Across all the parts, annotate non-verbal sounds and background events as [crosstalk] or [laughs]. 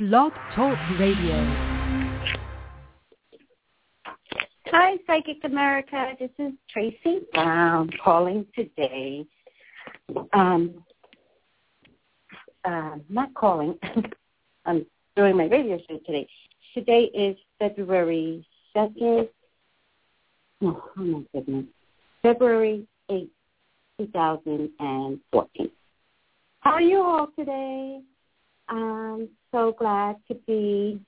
Blog Talk Radio. Hi, Psychic America. This is Tracy Brown calling today. Um, uh, not calling. [laughs] I'm doing my radio show today. Today is February 2nd. Oh, oh my goodness. February 8th, 2014. How are you all today? I'm so glad to be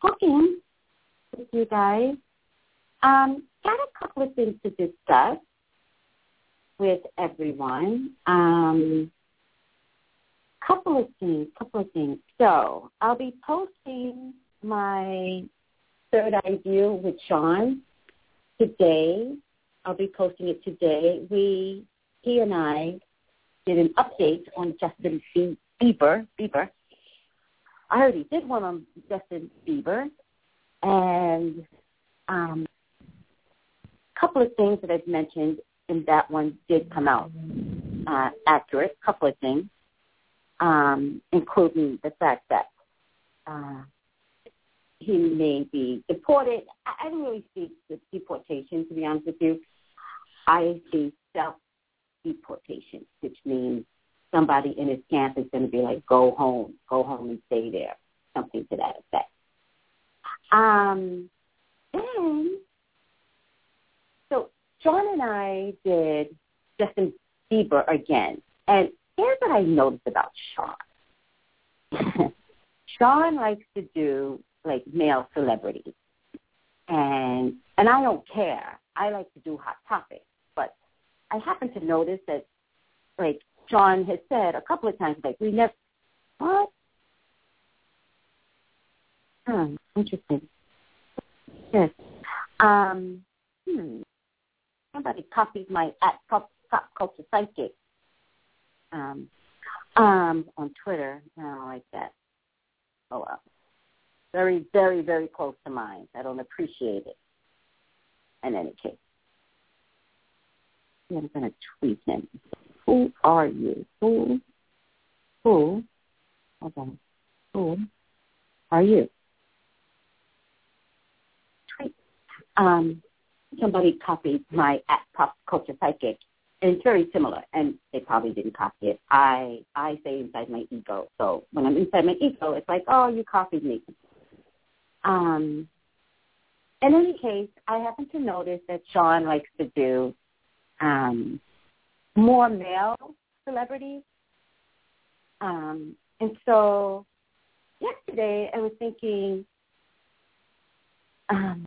talking with you guys. Um, got a couple of things to discuss with everyone. Um, couple of things, couple of things. So I'll be posting my third eye view with Sean today. I'll be posting it today. We, he and I, did an update on Justin Bieber. Bieber. I already did one on Justin Bieber, and um, a couple of things that I've mentioned in that one did come out uh, accurate. A couple of things um, including the fact that uh, he may be deported. I, I don't really see the deportation, to be honest with you. I see self-deportation, which means somebody in his camp is going to be like, go home, go home and stay there, something to that effect. Um, then, so John and I did Justin Bieber again, and here's what I noticed about Sean. [laughs] Sean likes to do like male celebrities. And and I don't care. I like to do hot topics. But I happen to notice that like Sean has said a couple of times, like we never what? Hmm, interesting. Yes. Um hmm. Somebody copied my at pop, pop culture psychic um, um, on Twitter. I don't like that. Oh well. Very, very, very close to mine. I don't appreciate it. In any case. I'm going to tweet him. Who are you? Who? Who? Hold on. Who are you? Um, somebody copied my at pop culture psychic and it's very similar, and they probably didn't copy it. I I say inside my ego. So when I'm inside my ego, it's like, oh, you copied me. Um, in any case, I happen to notice that Sean likes to do um, more male celebrities. Um, and so yesterday I was thinking, um,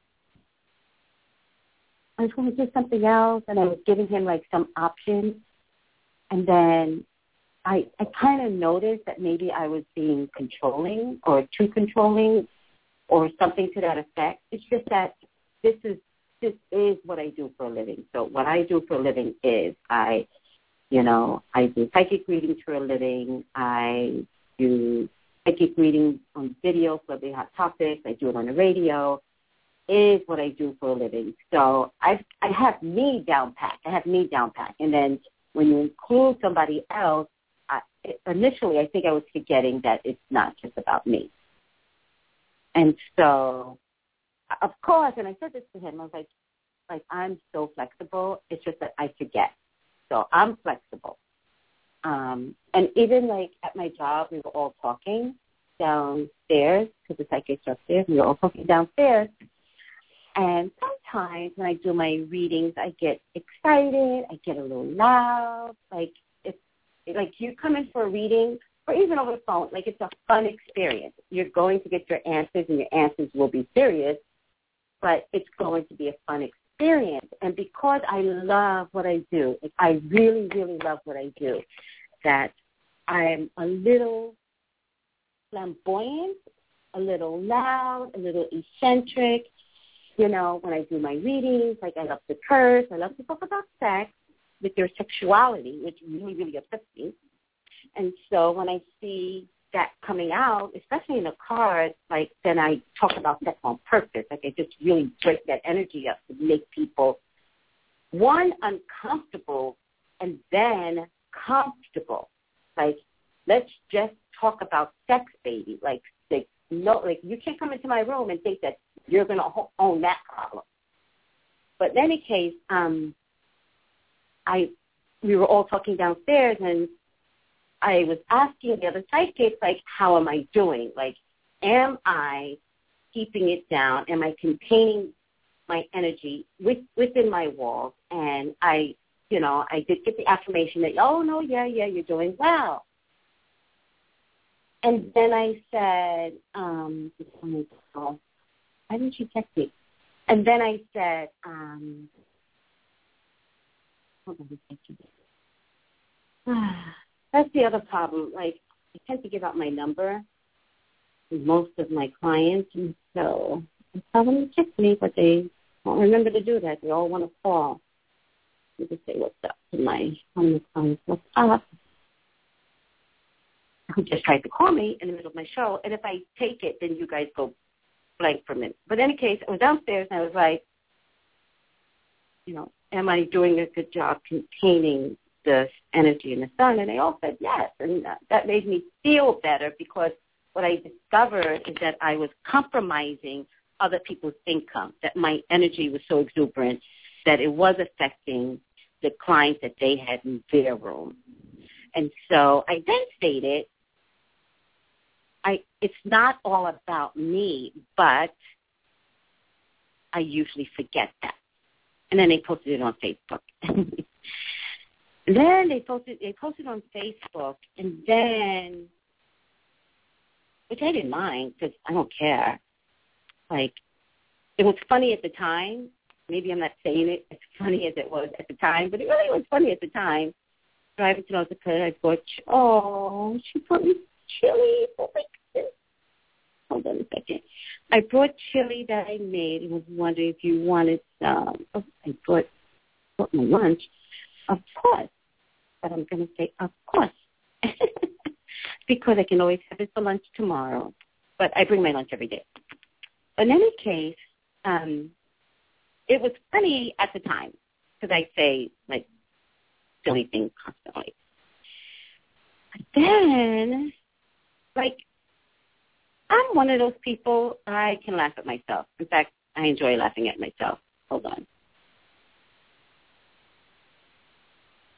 I was going to do something else, and I was giving him like some options, and then I I kind of noticed that maybe I was being controlling or too controlling, or something to that effect. It's just that this is this is what I do for a living. So what I do for a living is I, you know, I do psychic readings for a living. I do psychic readings on video for the hot topics. I do it on the radio is what I do for a living. So I I have me down pat. I have me down pat. And then when you include somebody else, I, initially I think I was forgetting that it's not just about me. And so, of course, and I said this to him, I was like, like I'm so flexible. It's just that I forget. So I'm flexible. Um, and even like at my job, we were all talking downstairs because the psychics are upstairs. We were all talking downstairs, and sometimes when I do my readings, I get excited. I get a little loud. Like it's like you come in for a reading, or even over the phone. Like it's a fun experience. You're going to get your answers, and your answers will be serious, but it's going to be a fun experience. And because I love what I do, I really, really love what I do, that I'm a little flamboyant, a little loud, a little eccentric. You know, when I do my readings, like I love to curse, I love to talk about sex with your sexuality, which really, really upsets me. And so when I see that coming out, especially in a card, like then I talk about sex on purpose. Like I just really break that energy up to make people one uncomfortable and then comfortable. Like let's just talk about sex, baby. Like like no, like you can't come into my room and think that you're to own that problem. But in any case, um, I we were all talking downstairs and I was asking the other psychics, like, how am I doing? Like, am I keeping it down? Am I containing my energy with, within my walls? And I, you know, I did get the affirmation that, oh, no, yeah, yeah, you're doing well. And then I said, um, why didn't you text me? And then I said, um, hold on a second. [sighs] That's the other problem. Like, I tend to give out my number to most of my clients, and so I tell them to text me, but they won't remember to do that. They all want to call. You just say what's up to my one the clients. What's up? Who just tried to call me in the middle of my show, and if I take it, then you guys go blank for a minute. But in any case, I was downstairs and I was like, you know, am I doing a good job containing the energy in the sun? And they all said yes. And that made me feel better because what I discovered is that I was compromising other people's income, that my energy was so exuberant that it was affecting the clients that they had in their room. And so I then stated, I, it's not all about me, but I usually forget that. And then they posted it on Facebook. [laughs] then they posted they posted on Facebook, and then, which I didn't mind because I don't care. Like, it was funny at the time. Maybe I'm not saying it as funny as it was at the time, but it really was funny at the time. Driving to North Dakota, I bought. Oh, she brought me chili. Oh my goodness. Hold on a second. I brought chili that I made and was wondering if you wanted some. Oh, I brought, brought my lunch. Of course but I'm going to say, of course, [laughs] because I can always have it for lunch tomorrow. But I bring my lunch every day. In any case, um, it was funny at the time because I say like silly things constantly. But then, like, I'm one of those people I can laugh at myself. In fact, I enjoy laughing at myself. Hold on.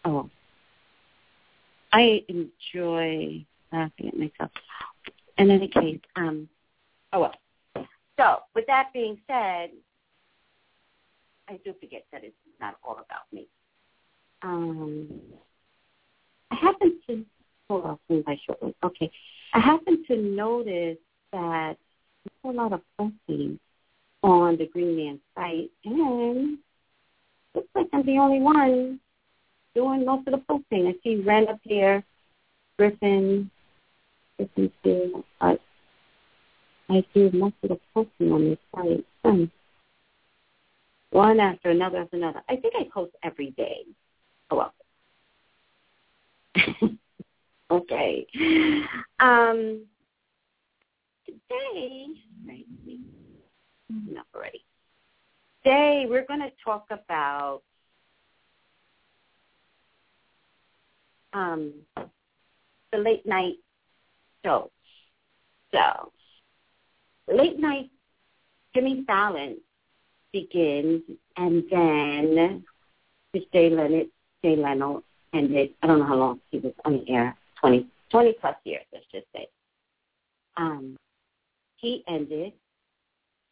Oh, I enjoy laughing at myself. In any case, um, oh well. So with that being said, I do forget that it's not all about me. Um, I happen to hold move my shortly. Okay, I happen to notice that there's a lot of posting on the Green Man site, and looks like I'm the only one doing most of the posting. I see Ren up here, Griffin, Griffin too. I, I do most of the posting on this site. Um, one after another after another. I think I post every day. Oh well. [laughs] okay. Um, today, right, enough already. Today we're going to talk about um, the late night show. So, late night Jimmy Fallon begins, and then Jay Leonard, Jay Leno ended. I don't know how long he was on the air, 20, 20 plus years, let's just say. Um, he ended,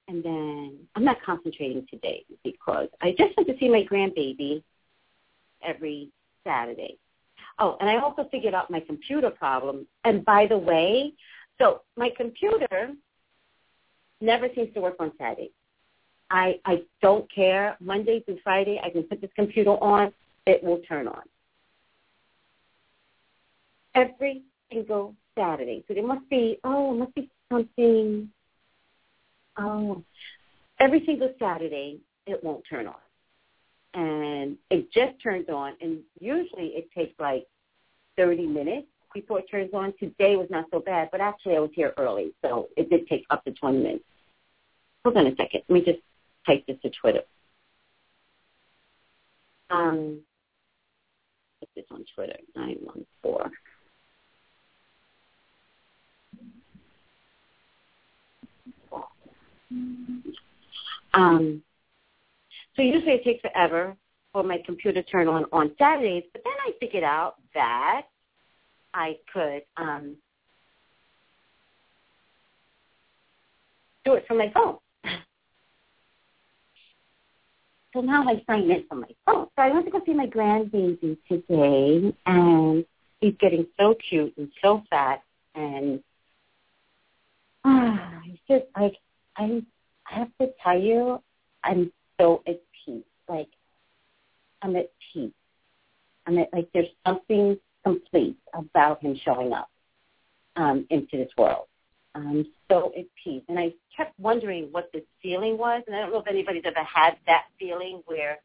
and then I'm not concentrating today because I just went to see my grandbaby every Saturday. Oh, and I also figured out my computer problem. And by the way, so my computer never seems to work on Saturday. I I don't care. Monday through Friday, I can put this computer on. It will turn on. Every single Saturday, so there must be oh, it must be something. Oh, every single Saturday it won't turn on, and it just turned on, and usually it takes like thirty minutes before it turns on. Today was not so bad, but actually I was here early, so it did take up to twenty minutes. Hold on a second. Let me just type this to Twitter. Um, put this on Twitter, 914. Um, so usually it takes forever for my computer to turn on on Saturdays, but then I figured out that I could um, do it from my phone. [laughs] So now I sign in from my phone. So I went to go see my grandbaby today, and he's getting so cute and so fat, and [sighs] ah, he's just like I. I have to tell you, I'm so peace. Like I'm at peace. I'm at like there's something complete about him showing up um, into this world. I'm so at peace. And I kept wondering what this feeling was, and I don't know if anybody's ever had that feeling where,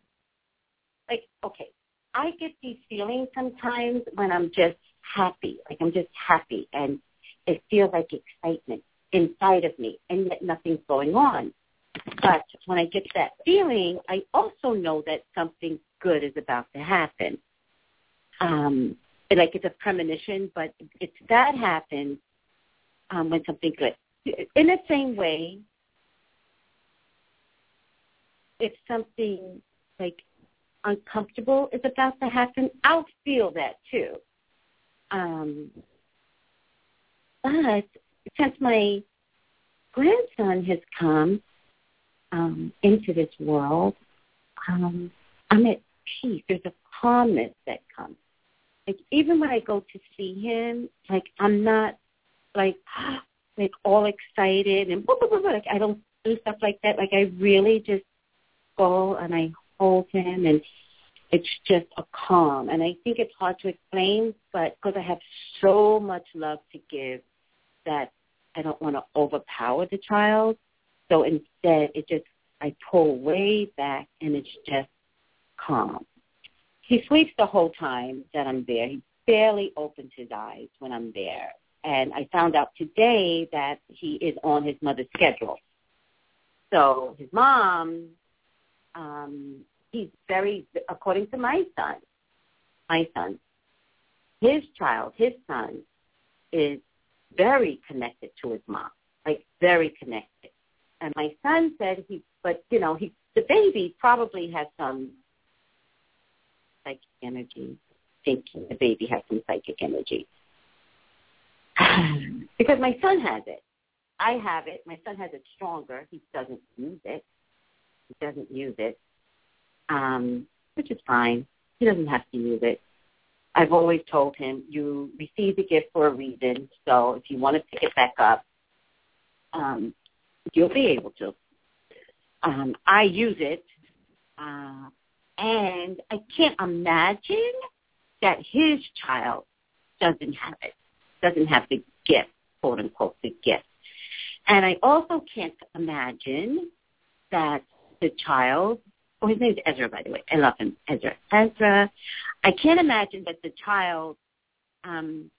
like, okay, I get these feelings sometimes when I'm just happy, like I'm just happy, and it feels like excitement inside of me, and yet nothing's going on. But when I get that feeling, I also know that something good is about to happen. Um, like it's a premonition, but it's that happens um, when something good. In the same way, if something like uncomfortable is about to happen, I'll feel that too. Um, but since my grandson has come um, into this world, um, I'm at peace. There's a calmness that comes. Like even when I go to see him, like I'm not like [gasps] like all excited and blah, blah, blah, blah. like I don't do stuff like that. Like I really just go and I hold him and it's just a calm. And I think it's hard to explain, but because I have so much love to give that I don't want to overpower the child. So instead, it just, I pull way back and it's just calm. He sleeps the whole time that I'm there. He barely opens his eyes when I'm there. And I found out today that he is on his mother's schedule. So his mom, um, he's very, according to my son, my son, his child, his son, is very connected to his mom, like very connected. And my son said he, but you know, he, the baby probably has some psychic energy, thinking the baby has some psychic energy. [sighs] because my son has it. I have it. My son has it stronger. He doesn't use it. He doesn't use it, um, which is fine. He doesn't have to use it. I've always told him, you received the gift for a reason, so if you want to pick it back up, um, you'll be able to. Um, I use it, uh, and I can't imagine that his child doesn't have it doesn't have the gift, quote unquote, the gift. And I also can't imagine that the child, oh, his name's Ezra, by the way. I love him, Ezra. Ezra, I can't imagine that the child, um,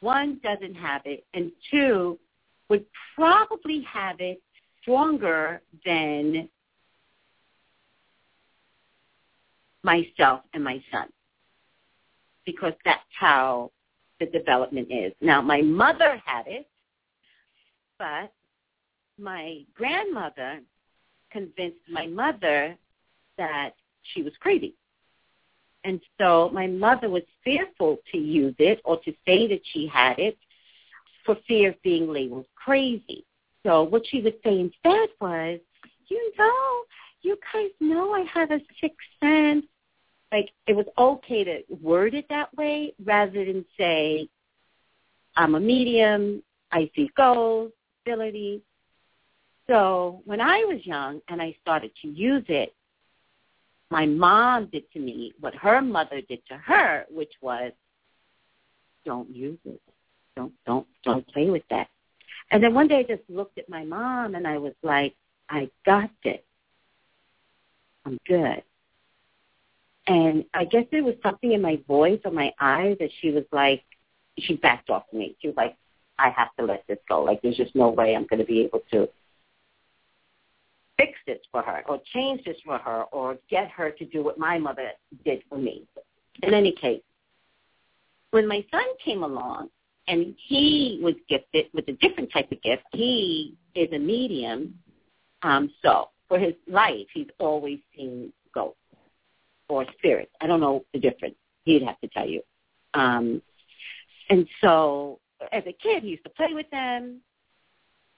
one, doesn't have it, and two, would probably have it stronger than myself and my son because that's how the development is. Now, my mother had it, but my grandmother convinced my mother that she was crazy. And so my mother was fearful to use it or to say that she had it for fear of being labeled crazy. So what she would say instead was, you know, you guys know I have a sixth sense like it was okay to word it that way rather than say I'm a medium, I see ghosts, ability. So when I was young and I started to use it, my mom did to me what her mother did to her, which was don't use it. don't don't don't play with that. And then one day I just looked at my mom and I was like, I got this. I'm good. And I guess there was something in my voice or my eyes that she was like, she backed off me. She was like, I have to let this go. Like there's just no way I'm going to be able to fix this for her or change this for her or get her to do what my mother did for me. In any case, when my son came along and he was gifted with a different type of gift, he is a medium. Um, so for his life, he's always seen ghosts or spirits. I don't know the difference. He'd have to tell you. Um, and so as a kid, he used to play with them.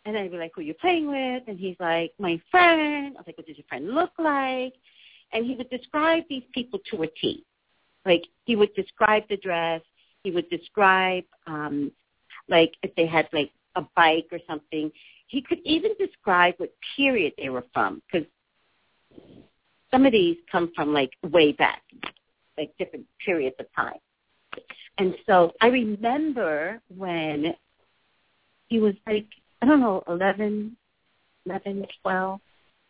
And I'd be like, who are you playing with? And he's like, my friend. I was like, what does your friend look like? And he would describe these people to a T. Like he would describe the dress. He would describe, um, like if they had like a bike or something. He could even describe what period they were from because some of these come from like way back, like different periods of time. And so I remember when he was like, I don't know, 11, 11, 12,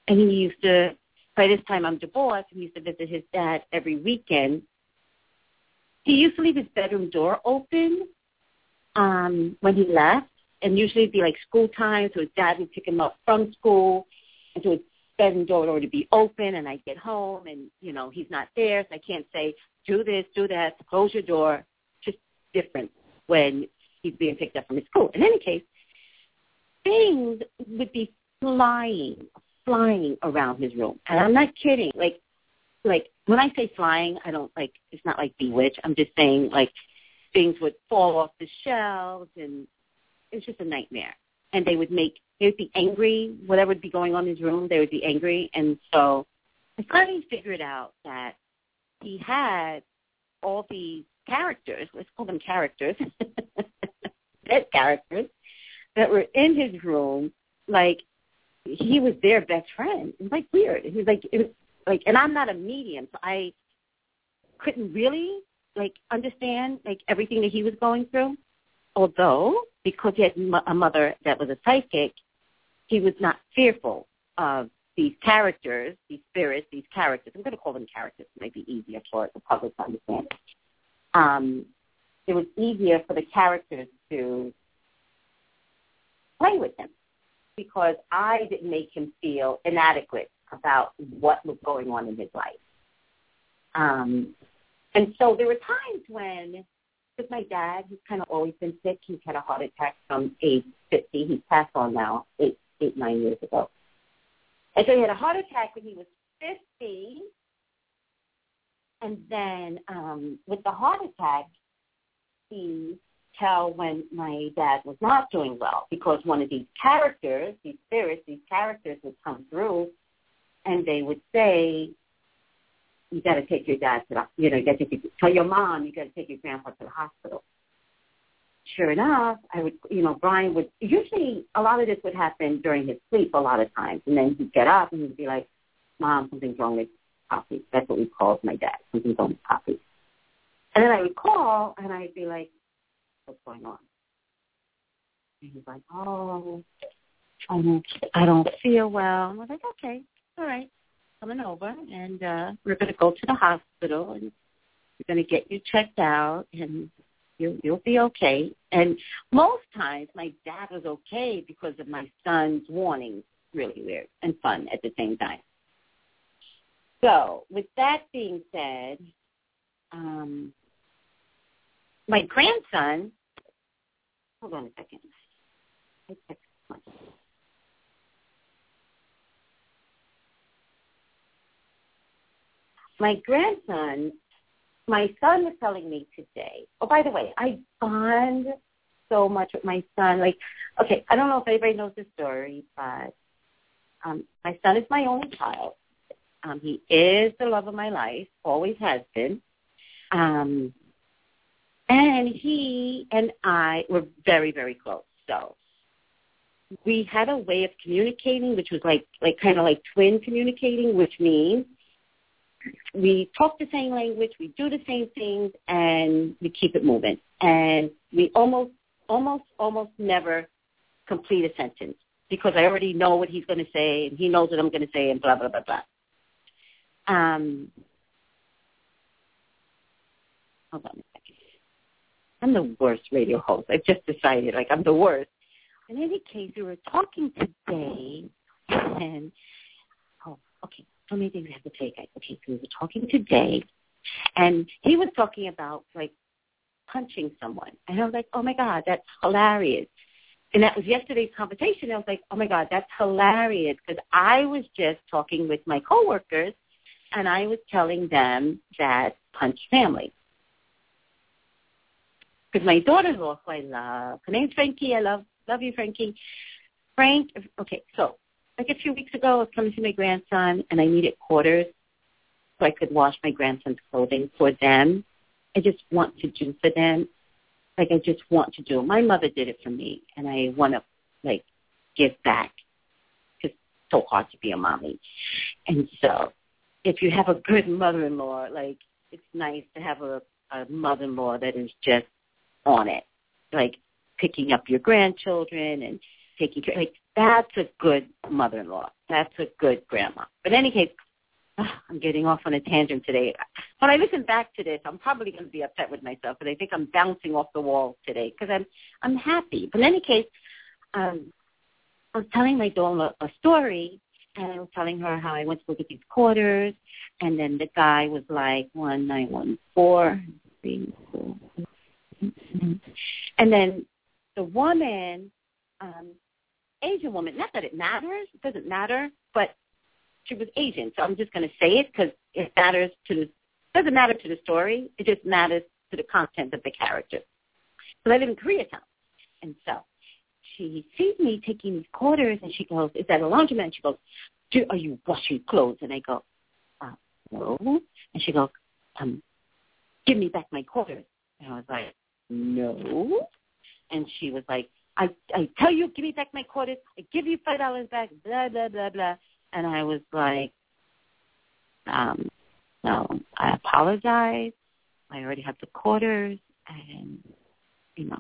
and he used to, by this time I'm divorced, and he used to visit his dad every weekend. He used to leave his bedroom door open um, when he left, and usually it'd be like school time, so his dad would pick him up from school, and so his bedroom door would already be open, and I'd get home, and, you know, he's not there, so I can't say, do this, do that, close your door just different when he's being picked up from his school. In any case, things would be flying, flying around his room. And I'm not kidding. Like, like when I say flying, I don't like. It's not like bewitched. I'm just saying like things would fall off the shelves, and it's just a nightmare. And they would make they would be angry. Whatever would be going on in his room, they would be angry. And so I finally figured out that he had all these characters, let's call them characters, [laughs] dead characters, that were in his room, like he was their best friend. It was like weird. He was like, it was like, and I'm not a medium, so I couldn't really like understand like everything that he was going through. Although, because he had a mother that was a psychic, he was not fearful of these characters, these spirits, these characters. I'm going to call them characters. It might be easier for the public to understand um, it was easier for the characters to play with him because I didn't make him feel inadequate about what was going on in his life. Um, and so there were times when, with my dad, he's kind of always been sick. He's had a heart attack from age 50. He's passed on now, eight, eight, nine years ago. And so he had a heart attack when he was 50, and then um, with the heart attack, he tell when my dad was not doing well because one of these characters, these spirits, these characters would come through and they would say, you got to take your dad to the, you know, you got to tell your mom you got to take your grandpa to the hospital. Sure enough, I would, you know, Brian would, usually a lot of this would happen during his sleep a lot of times. And then he'd get up and he'd be like, mom, something's wrong with Poppy. That's what we called my dad. Something's wrong with Poppy. And then I would call and I'd be like, what's going on? And he's like, oh, I don't, I don't feel well. I was like, okay, all right, coming over, and uh, we're going to go to the hospital, and we're going to get you checked out, and you'll you'll be okay. And most times, my dad was okay because of my son's warnings. Really weird and fun at the same time. So, with that being said, um, my grandson, hold on a second. My grandson, my son was telling me today. Oh, by the way, I bond so much with my son. Like, okay, I don't know if anybody knows this story, but um, my son is my only child. Um, he is the love of my life, always has been. Um, and he and I were very, very close. So we had a way of communicating, which was like, like kind of like twin communicating, which means we talk the same language, we do the same things, and we keep it moving. And we almost almost almost never complete a sentence because I already know what he's going to say and he knows what I'm going to say and blah blah blah blah. Um, hold on a second. I'm the worst radio host. I've just decided like I'm the worst. In any case, we were talking today, and. So many things we have to take. Okay, so we were talking today, and he was talking about like punching someone, and I was like, oh my god, that's hilarious. And that was yesterday's conversation. I was like, oh my god, that's hilarious because I was just talking with my coworkers, and I was telling them that punch family. Because my daughter-in-law, who I love, her name's Frankie. I love love you, Frankie. Frank. Okay, so like a few weeks ago, I was coming to my grandson, and I needed quarters so I could wash my grandson's clothing for them. I just want to do for them. Like I just want to do. My mother did it for me, and I want to like give back. It's so hard to be a mommy, and so if you have a good mother-in-law, like it's nice to have a, a mother-in-law that is just on it, like picking up your grandchildren and taking care. Like that's a good mother-in-law. That's a good grandma. But in any case, I'm getting off on a tangent today. When I listen back to this, I'm probably going to be upset with myself, but I think I'm bouncing off the wall today because I'm I'm happy. But in any case, um, I was telling my daughter a story, and I was telling her how I went to look at these quarters, and then the guy was like one nine one four, and then the woman, um, Asian woman. Not that it matters; it doesn't matter, but she was Asian, so I'm just going to say it because it matters to the doesn't matter to the story. It just matters to the content of the character. So I live in Koreatown, and so she sees me taking these quarters, and she goes, "Is that a laundromat?" And she goes, Do, "Are you washing clothes?" And I go, uh, "No." And she goes, "Um, give me back my quarters." And I was like, "No." And she was like, "I I tell you, give me back my quarters. I give you five dollars back." Blah blah blah blah and I was like, um, no, I apologize. I already have the quarters, and you know,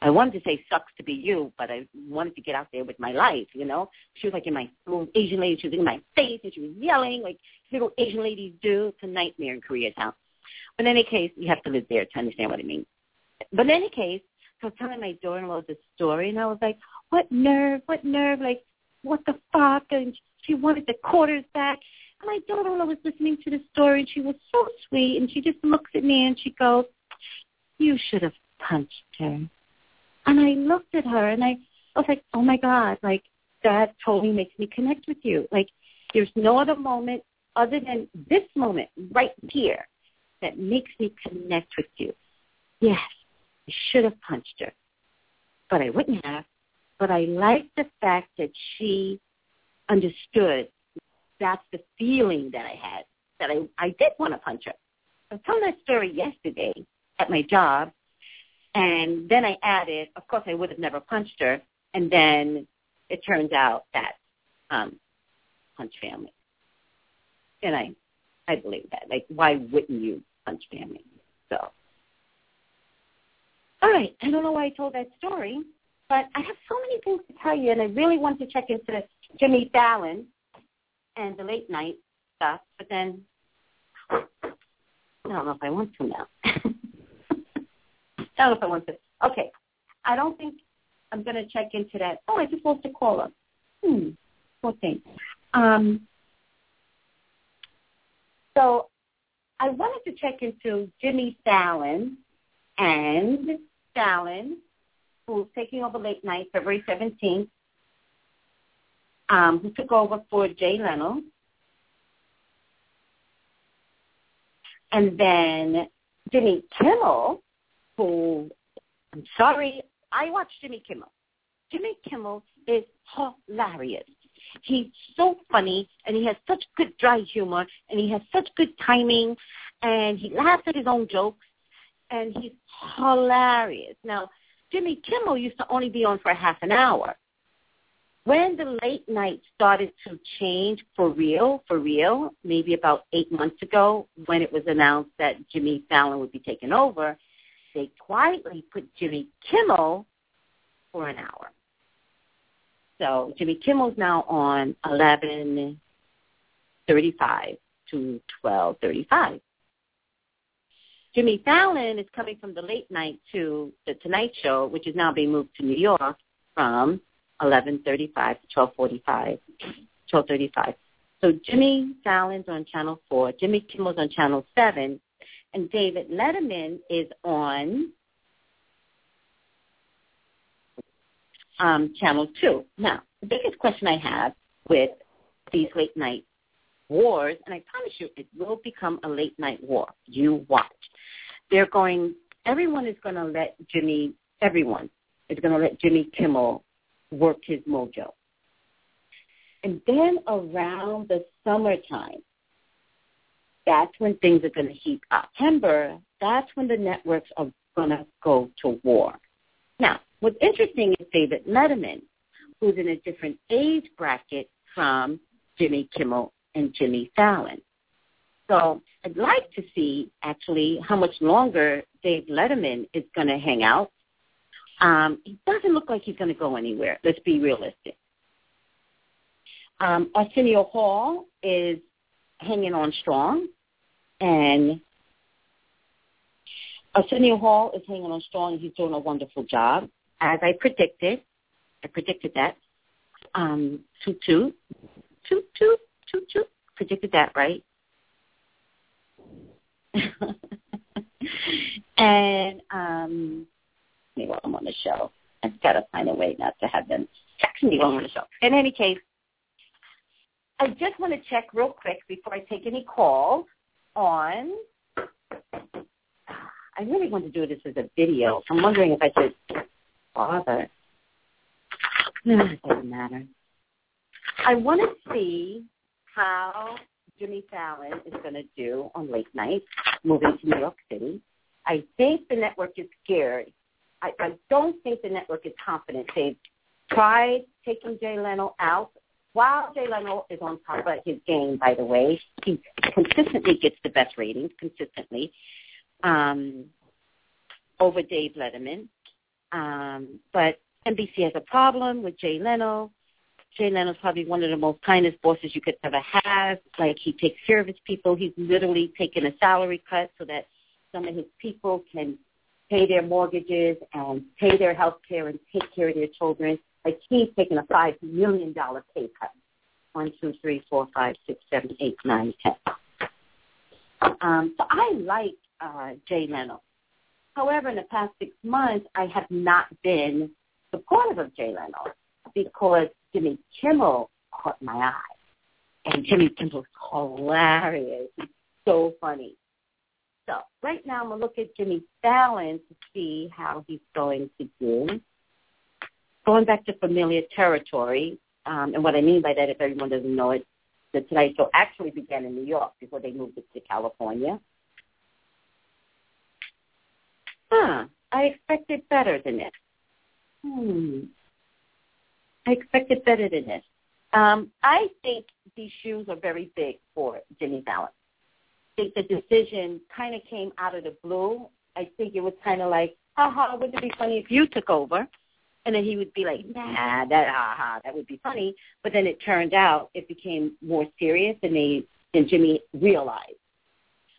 I wanted to say sucks to be you, but I wanted to get out there with my life. You know, she was like in my little Asian lady. She was in my face, and she was yelling like little Asian ladies do. It's a nightmare in Koreatown. But in any case, you have to live there to understand what I mean. But in any case, I was telling my daughter-in-law the story, and I was like, "What nerve? What nerve? Like, what the fuck?" And she wanted the quarters back. And my daughter-in-law was listening to the story, and she was so sweet, and she just looks at me and she goes, "You should have punched her." And I looked at her, and I, I was like, "Oh my God!" Like that totally makes me connect with you. Like there's no other moment other than this moment right here that makes me connect with you. Yes, I should have punched her, but I wouldn't have. But I like the fact that she understood that's the feeling that I had, that I, I did want to punch her. I telling that story yesterday at my job, and then I added, of course, I would have never punched her, and then it turns out that um, punch family. And I, I believe that. Like, why wouldn't you punch family? So, all right. I don't know why I told that story, but I have so many things to tell you, and I really want to check into Jimmy Fallon and the late night stuff, but then I don't know if I want to now. [laughs] I don't know if I want to. Okay. I don't think I'm going to check into that. Oh, I just lost a caller. Hmm. Poor thing. Um, so I wanted to check into Jimmy Fallon and Fallon, who's taking over late night February 17th um, who took over for Jay Leno. And then Jimmy Kimmel, who, I'm sorry, I watch Jimmy Kimmel. Jimmy Kimmel is hilarious. He's so funny, and he has such good dry humor, and he has such good timing, and he laughs at his own jokes, and he's hilarious. Now, Jimmy Kimmel used to only be on for half an hour when the late night started to change for real, for real, maybe about eight months ago, when it was announced that Jimmy Fallon would be taken over, they quietly put Jimmy Kimmel for an hour. So Jimmy Kimmel's now on 11:35 to 12:35. Jimmy Fallon is coming from the late night to the Tonight Show, which is now being moved to New York from 11:35 to 12:45. 12:35. So Jimmy Fallon's on Channel 4, Jimmy Kimmel's on Channel 7, and David Letterman is on um, Channel 2. Now, the biggest question I have with these late night wars, and I promise you it will become a late night war. You watch. They're going, everyone is going to let Jimmy, everyone is going to let Jimmy Kimmel work his mojo. And then around the summertime, that's when things are going to heat up. September, that's when the networks are going to go to war. Now, what's interesting is David Letterman, who's in a different age bracket from Jimmy Kimmel and Jimmy Fallon. So I'd like to see actually how much longer Dave Letterman is going to hang out. Um, he doesn't look like he's going to go anywhere. Let's be realistic. Um, Arsenio Hall is hanging on strong, and Arsenio Hall is hanging on strong. He's doing a wonderful job, as I predicted. I predicted that. Um, toot toot, toot toot, toot toot. Predicted that, right? [laughs] and um, me while I'm on the show. I've got to find a way not to have them text me while I'm on the show. In any case, I just want to check real quick before I take any calls on. I really want to do this as a video. I'm wondering if I should bother. No, [sighs] it doesn't matter. I want to see how Jimmy Fallon is going to do on late night, moving to New York City. I think the network is scared. I, I don't think the network is confident. They've tried taking Jay Leno out while Jay Leno is on top of his game, by the way, he consistently gets the best ratings, consistently, um, over Dave Letterman. Um, but NBC has a problem with Jay Leno. Jay Leno's probably one of the most kindest bosses you could ever have. Like he takes care of his people. He's literally taken a salary cut so that some of his people can pay their mortgages and pay their health care and take care of their children. Like he's taking a five million dollar pay cut. One, two, three, four, five, six, seven, eight, nine, ten. Um, so I like uh, Jay Leno. However, in the past six months, I have not been supportive of Jay Leno because Jimmy Kimmel caught my eye. And Jimmy Kimmel's hilarious. He's so funny. So right now I'm going to look at Jimmy Fallon to see how he's going to do going back to familiar territory, um, and what I mean by that, if everyone doesn't know it, the Tonight Show actually began in New York before they moved it to California. Huh, I expected better than this. Hmm. I expected better than this. Um, I think these shoes are very big for Jimmy Fallon. I think the decision kind of came out of the blue. I think it was kind of like, haha, wouldn't it be funny if you took over? And then he would be like, nah, that ha ha, that would be funny. But then it turned out it became more serious than they than Jimmy realized.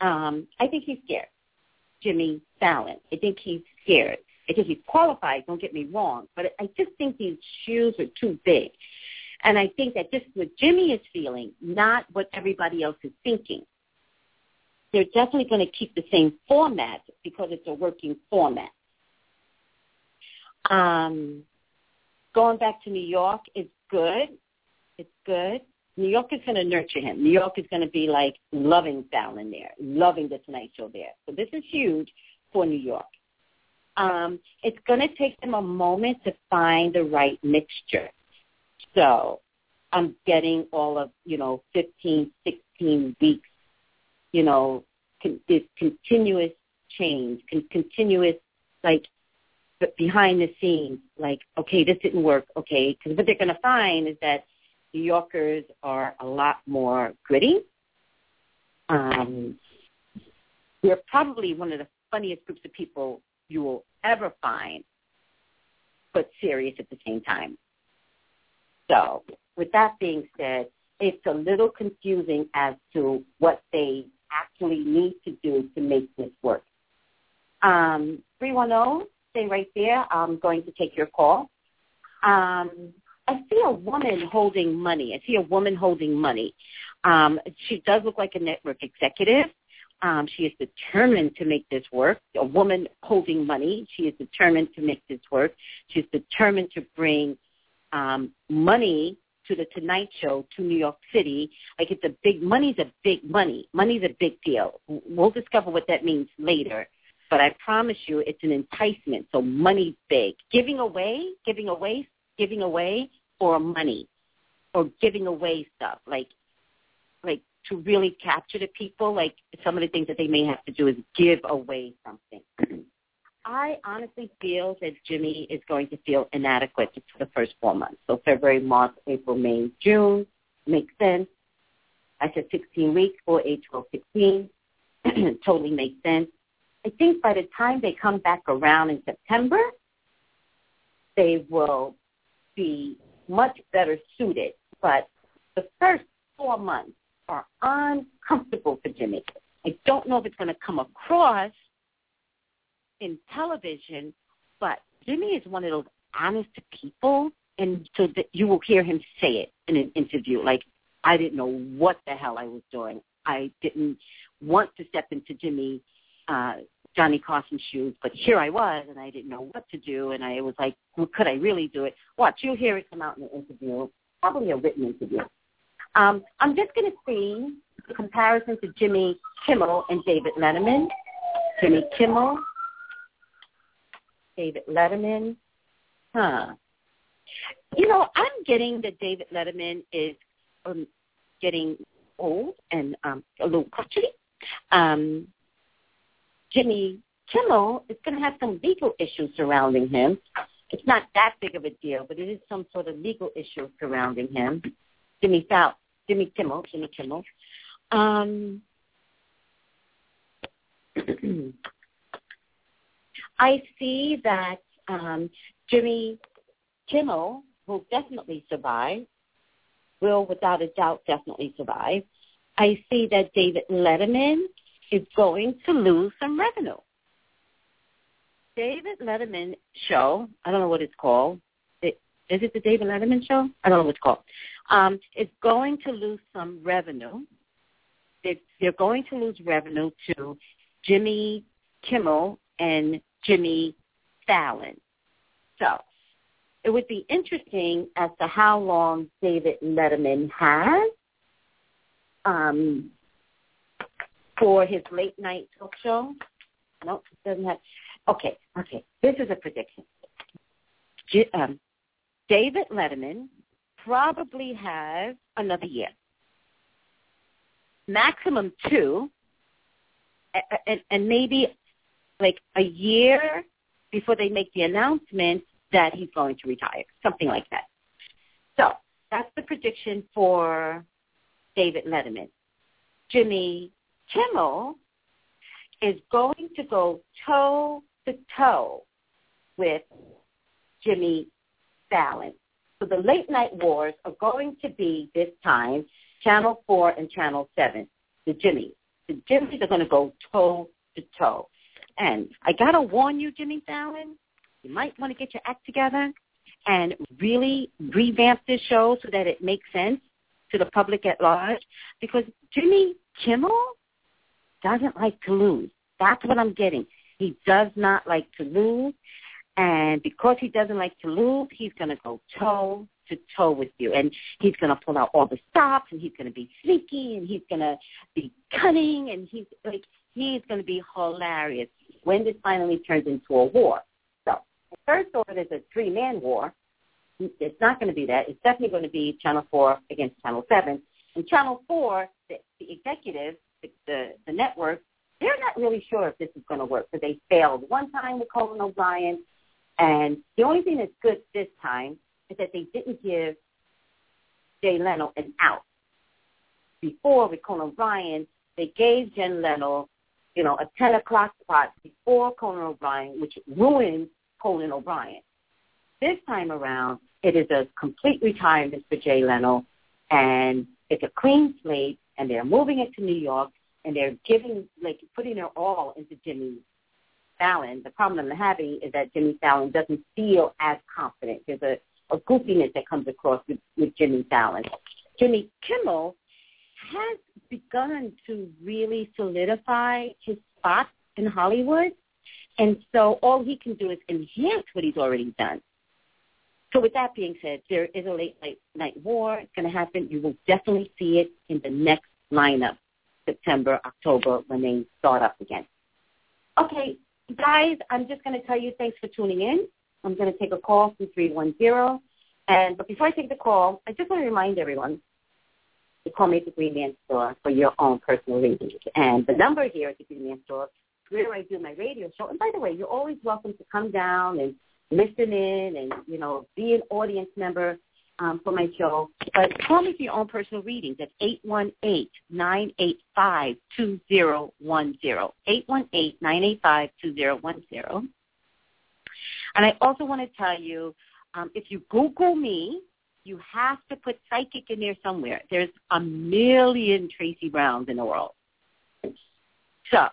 Um, I think he's scared. Jimmy Fallon. I think he's scared. Think he's qualified, don't get me wrong, but I just think these shoes are too big. And I think that this is what Jimmy is feeling, not what everybody else is thinking. They're definitely going to keep the same format because it's a working format. Um, going back to New York is good. It's good. New York is going to nurture him. New York is going to be like loving Fallon there, loving the Tonight Show there. So this is huge for New York. Um, it's going to take them a moment to find the right mixture. So I'm getting all of, you know, 15, 16 weeks, you know, con- this continuous change, con- continuous, like, but behind the scenes, like, okay, this didn't work, okay, because what they're going to find is that New Yorkers are a lot more gritty. Um, they're probably one of the funniest groups of people you will ever find. but serious at the same time. So, with that being said, it's a little confusing as to what they actually need to do to make this work. Um, 310, stay right there. I'm going to take your call. Um, I see a woman holding money. I see a woman holding money. Um, she does look like a network executive. Um, she is determined to make this work. A woman holding money. She is determined to make this work. She's determined to bring um, money to the Tonight Show to New York City. Like it's a big money's a big money. Money's a big deal. We'll discover what that means later. But I promise you, it's an enticement. So money's big. Giving away, giving away, giving away, for money, or giving away stuff like like to really capture the people, like some of the things that they may have to do is give away something. [clears throat] I honestly feel that Jimmy is going to feel inadequate for the first four months. So February, March, April, May, June makes sense. I said 16 weeks for age 12, 16. [clears throat] totally makes sense. I think by the time they come back around in September, they will be much better suited. But the first four months are uncomfortable for Jimmy. I don't know if it's going to come across in television, but Jimmy is one of those honest people, and so that you will hear him say it in an interview, like, I didn't know what the hell I was doing. I didn't want to step into Jimmy, uh, Johnny Carson's shoes, but here I was, and I didn't know what to do, and I was like, well, could I really do it? Watch, you'll hear it come out in an interview, probably a written interview. Um, I'm just going to see the comparison to Jimmy Kimmel and David Letterman. Jimmy Kimmel, David Letterman. Huh. You know, I'm getting that David Letterman is um, getting old and um, a little crotchety. Um, Jimmy Kimmel is going to have some legal issues surrounding him. It's not that big of a deal, but it is some sort of legal issue surrounding him. Jimmy Fallon, Jimmy Kimmel, Jimmy Kimmel. Um, [clears throat] I see that um, Jimmy Kimmel will definitely survive, will without a doubt definitely survive. I see that David Letterman is going to lose some revenue. David Letterman show, I don't know what it's called. Is it the David Letterman show? I don't know what it's called. Um, it's going to lose some revenue. They, they're going to lose revenue to Jimmy Kimmel and Jimmy Fallon. So it would be interesting as to how long David Letterman has um, for his late night talk show. No, it doesn't have. Okay, okay. This is a prediction. J- um, David Letterman probably has another year, maximum two, and, and maybe like a year before they make the announcement that he's going to retire, something like that. So that's the prediction for David Letterman. Jimmy Kimmel is going to go toe to toe with Jimmy Fallon. So the late night wars are going to be this time Channel 4 and Channel 7, the Jimmys. The Jimmys are going to go toe to toe. And I got to warn you, Jimmy Fallon, you might want to get your act together and really revamp this show so that it makes sense to the public at large because Jimmy Kimmel doesn't like to lose. That's what I'm getting. He does not like to lose. And because he doesn't like to lose, he's going to go toe to toe with you. And he's going to pull out all the stops and he's going to be sneaky and he's going to be cunning and he's like, he's going to be hilarious when this finally turns into a war. So the first order is a three-man war. It's not going to be that. It's definitely going to be Channel 4 against Channel 7. And Channel 4, the, the executives, the, the, the network, they're not really sure if this is going to work because they failed one time with Conan O'Brien. And the only thing that's good this time is that they didn't give Jay Leno an out. Before with Conan O'Brien, they gave Jay Leno you know, a 10 o'clock spot before Conan O'Brien, which ruined Conan O'Brien. This time around, it is a complete retirement for Jay Leno, and it's a clean slate, and they're moving it to New York, and they're giving, like, putting their all into Jimmy Fallon. The problem I'm having is that Jimmy Fallon doesn't feel as confident. There's a, a goofiness that comes across with, with Jimmy Fallon. Jimmy Kimmel has begun to really solidify his spot in Hollywood. And so all he can do is enhance what he's already done. So with that being said, there is a late night, night war. It's going to happen. You will definitely see it in the next lineup, September, October, when they start up again. Okay, guys, I'm just going to tell you thanks for tuning in. I'm going to take a call from 310. And but before I take the call, I just want to remind everyone to call me at the Green Man Store for your own personal readings. And the number here at the Green Man Store where I do my radio show. And by the way, you're always welcome to come down and listen in and, you know, be an audience member um, for my show. But call me for your own personal readings. Zero one zero. And I also want to tell you, um, if you Google me, you have to put psychic in there somewhere. There's a million Tracy Browns in the world. So,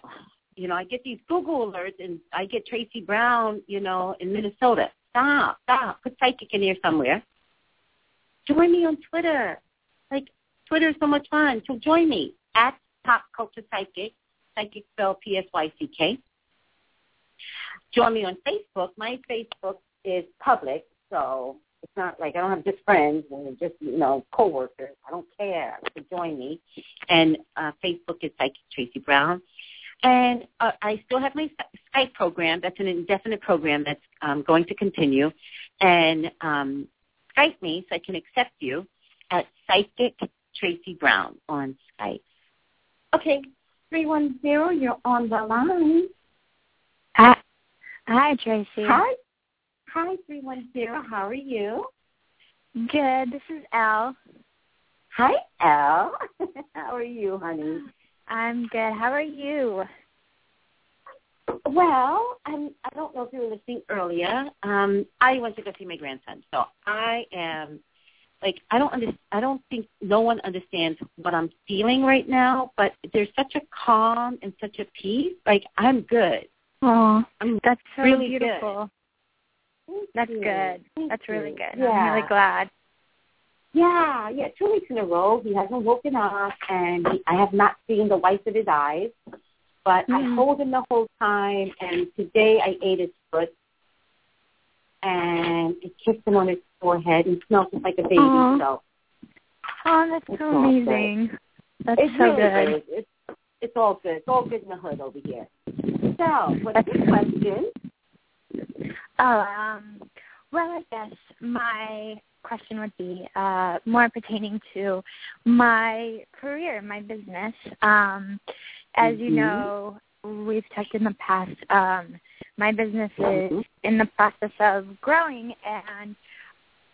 you know, I get these Google alerts and I get Tracy Brown, you know, in Minnesota. Stop, stop. Put psychic in there somewhere. Join me on Twitter. Like, Twitter is so much fun. So join me at Pop Culture Psychic, psychic spell P-S-Y-C-K. Join me on Facebook. My Facebook is public, so it's not like I don't have just friends and just you know coworkers. I don't care. So join me. And uh, Facebook is Psychic Tracy Brown. And uh, I still have my Skype program. That's an indefinite program that's um, going to continue. And um, Skype me so I can accept you at Psychic Tracy Brown on Skype. Okay, 310, you're on the line. Hi, hi Tracy. Hi. Hi, 310. How are you? Good. This is Elle. Hi, Elle. [laughs] How are you, honey? I'm good. How are you? Well, I'm, I don't know if you were listening earlier. Um, I went to go see my grandson, so I am like I don't under, I don't think no one understands what I'm feeling right now. But there's such a calm and such a peace. Like I'm good. Oh, I'm that's so really beautiful. Thank That's you. good. Thank That's really good. Yeah. I'm really glad. Yeah, yeah, two weeks in a row. He hasn't woken up, and he, I have not seen the whites of his eyes. But I Mhm. hold him the whole time, and today I ate his foot, and I kissed him on his forehead. He smelled just like a baby. Aw. So Oh, that's It's so good. amazing. That's it's so really good. It's it's all good. It's all good in the hood over here. So, what's your question? Oh, um, well, I guess my question would be uh, more pertaining to my career, my business. Um, as you Mhm. know, we've talked in the past. Um, my business is Mhm. in the process of growing, and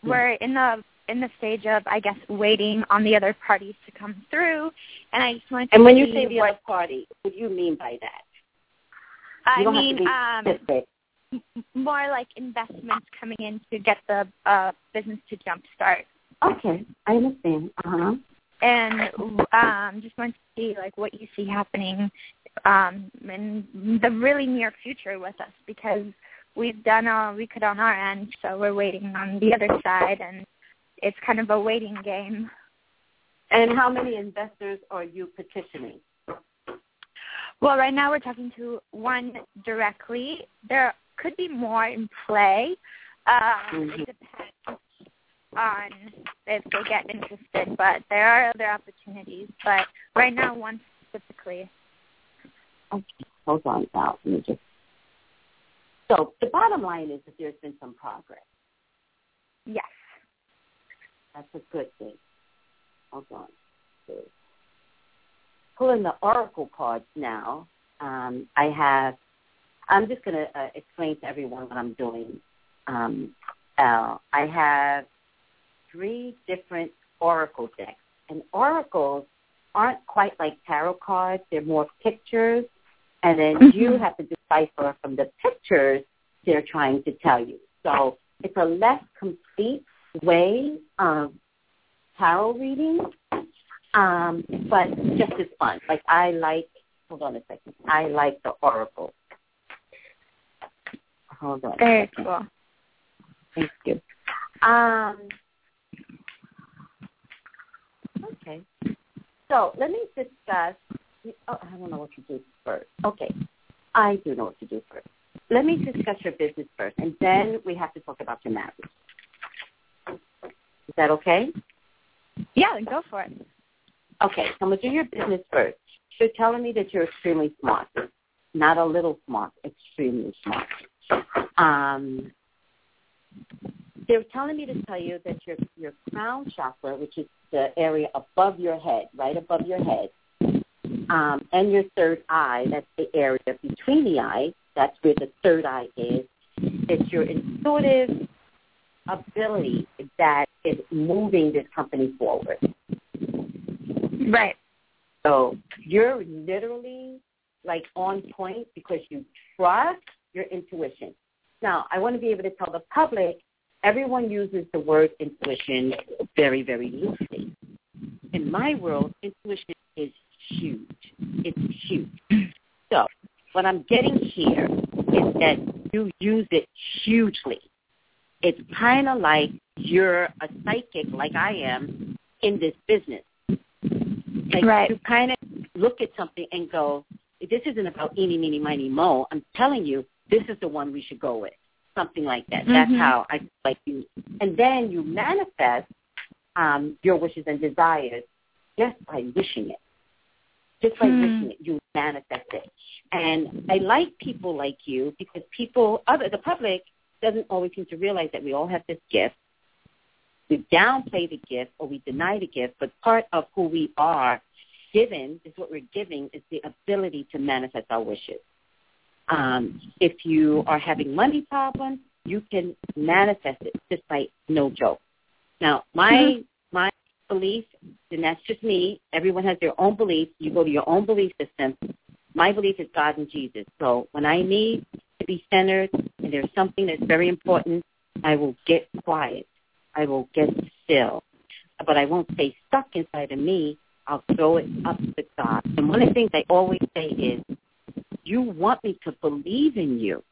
we're in the in the stage of, I guess, waiting on the other parties to come through. And I just wanted to And when you say the what other party, what do you mean by that? I you don't mean. have to be um, specific. More like investments coming in to get the uh, business to jumpstart. Okay, I understand. Uh huh. And um, just wanted to see like what you see happening um, in the really near future with us because we've done all we could on our end, so we're waiting on the other side, and it's kind of a waiting game. And how many investors are you petitioning? Well, right now we're talking to one directly. There could be more in play. Um, Mhm. It depends on if they get interested, but there are other opportunities. But right now, one specifically. Okay, hold on now. Let me just. So the bottom line is that there's been some progress. Yes. That's a good thing. Hold on. Pulling the oracle cards now. Um, I have. I'm just going to uh, explain to everyone what I'm doing. Um, Al. I have three different oracle decks, and oracles aren't quite like tarot cards. They're more pictures, and then you Mhm. have to decipher from the pictures they're trying to tell you. So it's a less complete way of tarot reading, um, but just as fun. Like I like. Hold on a second. I like the oracle. Hold on. Very cool. Thank you. Um, okay. So let me discuss. Oh, I don't know what to do first. Okay. I do know what to do first. Let me discuss your business first, and then we have to talk about your marriage. Is that okay? Yeah, go for it. Okay, so I'm going to do your business first. You're telling me that you're extremely smart. Not a little smart, extremely smart. Um, they're telling me to tell you that your your crown chakra, which is the area above your head, right above your head, um, and your third eye, that's the area between the eyes, that's where the third eye is, it's your intuitive ability that is moving this company forward. Right. So you're literally like on point because you trust your intuition. Now, I want to be able to tell the public everyone uses the word intuition very, very loosely. In my world, intuition is huge. It's huge. So what I'm getting here is that you use it hugely. It's kind of like you're a psychic, like I am, in this business. Like Right. you kind of look at something and go, this isn't about eeny, meeny, miny, mo. I'm telling you, this is the one we should go with. Something like that. That's Mhm. how I like you. And then you manifest um, your wishes and desires just by wishing it. Just by Hmm. wishing it, you manifest it. And I like people like you because people, other the public, doesn't always seem to realize that we all have this gift. We downplay the gift or we deny the gift, but part of who we are given is what we're giving is the ability to manifest our wishes. Um, if you are having money problems, you can manifest it just by no joke. Now, my Mhm. my belief, and that's just me. Everyone has their own belief. You go to your own belief system. My belief is God and Jesus. So when I need to be centered and there's something that's very important, I will get quiet. I will get still. But I won't stay stuck inside of me. I'll throw it up to God. And one of the things I always say is, you want me to believe in you,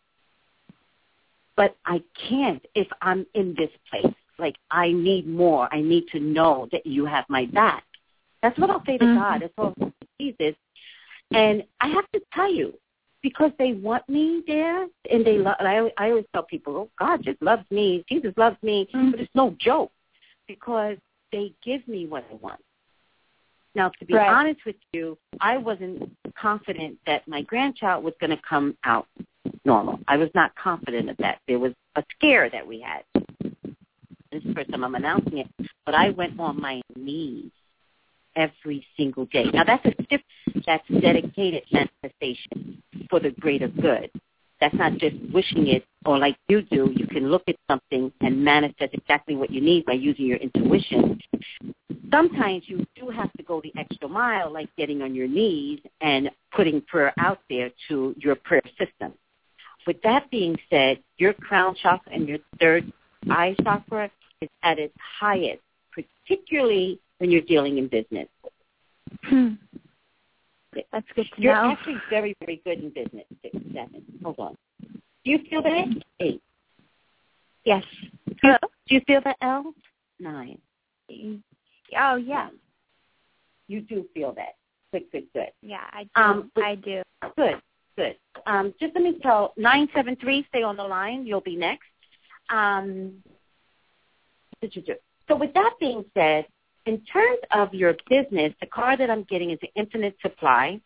but I can't if I'm in this place. Like I need more. I need to know that you have my back. That's what I'll say to Mhm. God. That's what I'll say to Jesus. And I have to tell you, because they want me there, and they love. And I, I always tell people, oh, God just loves me. Jesus loves me, Mhm. but it's no joke because they give me what I want. Now, to be Right. honest with you, I wasn't confident that my grandchild was going to come out normal. I was not confident of that. There was a scare that we had. This is the first time I'm announcing it, but I went on my knees every single day. Now that's a shift that's dedicated manifestation for the greater good. That's not just wishing it or like you do, you can look at something and manifest exactly what you need by using your intuition. Sometimes you do have to go the extra mile, like getting on your knees and putting prayer out there to your prayer system. With that being said, your crown chakra and your third eye chakra is at its highest, particularly when you're dealing in business. Hmm. That's good to You're know. actually very, very good in business. Six, seven. Hold on. Do you feel that? Eight. Yes. Hello? Do you feel that Elle? Nine. Oh yeah, You do feel that. Good, good, good. yeah. I do. Um, I do. Good, good. Um, just let me tell nine seven three. Stay on the line. You'll be next. Um, so with that being said, in terms of your business, the card that I'm getting is an infinite supply.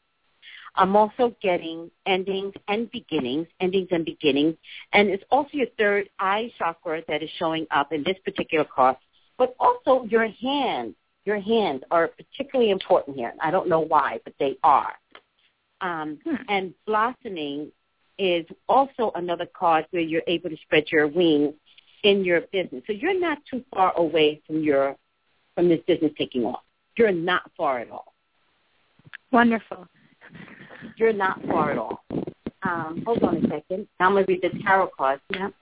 I'm also getting endings and beginnings, endings and beginnings, and it's also your third eye chakra that is showing up in this particular card. But also your hands, your hands are particularly important here. I don't know why, but they are. Um, Hmm. and blossoming is also another card where you're able to spread your wings in your business. So you're not too far away from your from this business taking off. You're not far at all. Wonderful. You're not far at all. Um, hold on a second. Now I'm going to read the tarot cards. Yep.